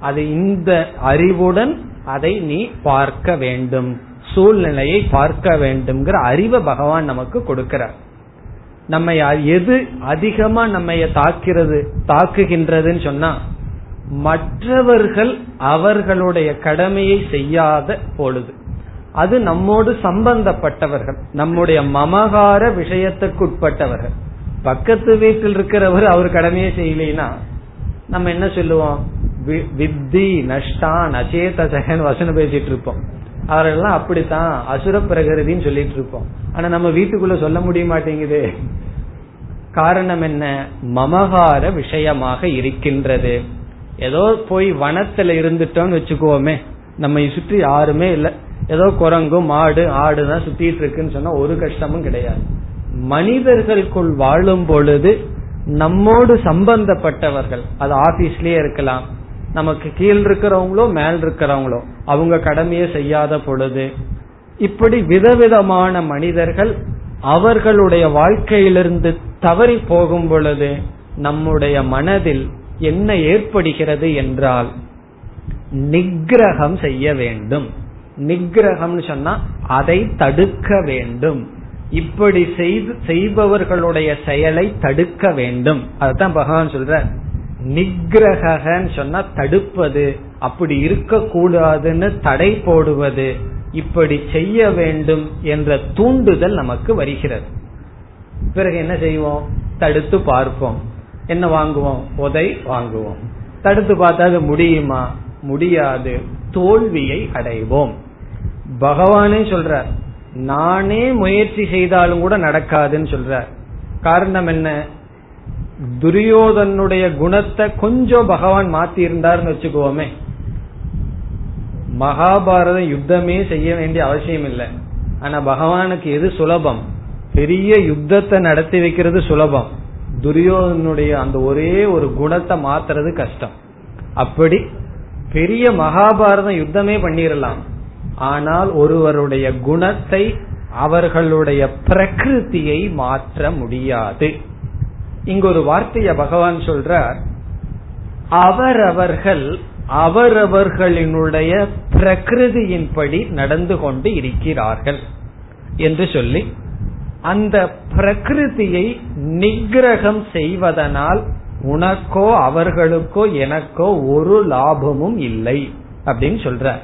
Speaker 1: அது இந்த அறிவுடன் அதை நீ பார்க்க வேண்டும். சூழ்நிலையை பார்க்க வேண்டும்ங்கிற அறிவை பகவான் நமக்கு கொடுக்கிறார். நம்ம எது அதிகமா நம்ம தாக்கிறது தாக்குகின்றதுன்னு சொன்னா மற்றவர்கள் அவர்களுடைய கடமையை செய்யாத பொழுது. அது நம்மோடு சம்பந்தப்பட்டவர்கள் நம்முடைய மமகார விஷயத்துக்குட்பட்டவர்கள். பக்கத்து வீட்டில் இருக்கிறவர் அவர் கடமையை செய்யலைன்னா நம்ம என்ன சொல்லுவோம்? வித்தி நஷ்டான் அச்சேதசகன் வசனம் பேசிட்டு இருப்போம். அவரெல்லாம் அப்படித்தான் அசுர பிரகிருதின்னு சொல்லிட்டு இருப்போம். ஆனா நம்ம வீட்டுக்குள்ள சொல்ல முடிய மாட்டேங்குது. காரணம் என்ன? மமகார விஷயமாக இருக்கின்றது. ஏதோ போய் வனத்துல இருந்துட்டோம்னு வச்சுக்குவோமே. நம்ம சுற்றி யாருமே இல்ல. ஏதோ குரங்கு மாடு ஆடு தான் சுத்திட்டு இருக்குன்னு சொன்னா ஒரு கஷ்டமும் கிடையாது. மனிதர்களுக்குள் வாழும் பொழுது நம்மோடு சம்பந்தப்பட்டவர்கள் அது ஆபீஸ்லயே இருக்கலாம் நமக்கு கீழ் இருக்கிறவங்களோ மேல் இருக்கிறவங்களோ அவங்க கடமையை செய்யாத பொழுது இப்படி விதவிதமான மனிதர்கள் அவர்களுடைய வாழ்க்கையிலிருந்து தவறி போகும் பொழுது நம்முடைய மனதில் என்ன ஏற்படுகிறது என்றால் நிகிரகம் செய்ய வேண்டும். நிகிரகம் சொன்னா அதை தடுக்க வேண்டும். இப்படி செய்து செய்பவர்களுடைய செயலை தடுக்க வேண்டும். அதுதான் பகவான் சொல்ற நிகிரகன்னு சொன்னா தடுப்பது அப்படி இருக்கக்கூடாதுன்னு தடை போடுவது இப்படி செய்ய வேண்டும் என்ற தூண்டுதல் நமக்கு வருகிறது. பிறகு என்ன செய்வோம்? தடுத்து பார்ப்போம். என்ன வாங்குவோம்? உதை வாங்குவோம். தடுத்து பார்த்தா அது முடியுமா? முடியாது. தோல்வியை அடைவோம். பகவானே சொல்றார் நானே முயற்சி செய்தாலும் கூட நடக்காதுன்னு சொல்றார் காரணம் என்ன? துரியோதனுடைய குணத்தை கொஞ்சம் பகவான் மாத்தி இருந்தார்னு வச்சுக்கோமே. மகாபாரதம் யுத்தமே செய்ய வேண்டிய அவசியம் இல்லை. ஆனா பகவானுக்கு எது சுலபம்? பெரிய யுத்தத்தை நடத்தி வைக்கிறது சுலபம். துரியோதனுடைய அந்த ஒரே ஒரு குணத்தை மாத்துறது கஷ்டம். அப்படி பெரிய மகாபாரதம் யுத்தமே பண்ணிடலாம் ஆனால் ஒருவருடைய குணத்தை அவர்களுடைய பிரகிருதியை மாற்ற முடியாது. இங்க ஒரு வார்த்தைய பகவான் சொல்றார் அவரவர்கள் அவரவர்களினுடைய பிரகிருதியின்படி நடந்து கொண்டு இருக்கிறார்கள் என்று சொல்லி அந்த பிரகிருதியை நிகிரகம் செய்வதனால் உனக்கோ அவர்களுக்கோ எனக்கோ ஒரு லாபமும் இல்லை அப்படின்னு சொல்ற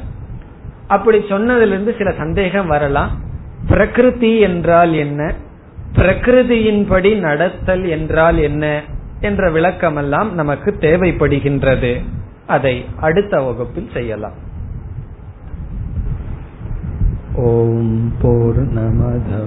Speaker 1: அப்படி சொன்னதிலிருந்து சில சந்தேகம் வரலாம். பிரகிருதி என்றால் என்ன? பிரகிருதியின்படி நடத்தல் என்றால் என்ன? என்ற விளக்கமெல்லாம் நமக்கு தேவைப்படுகின்றது. அதை அடுத்த வகுப்பில் செய்யலாம். ஓம் போர் நமத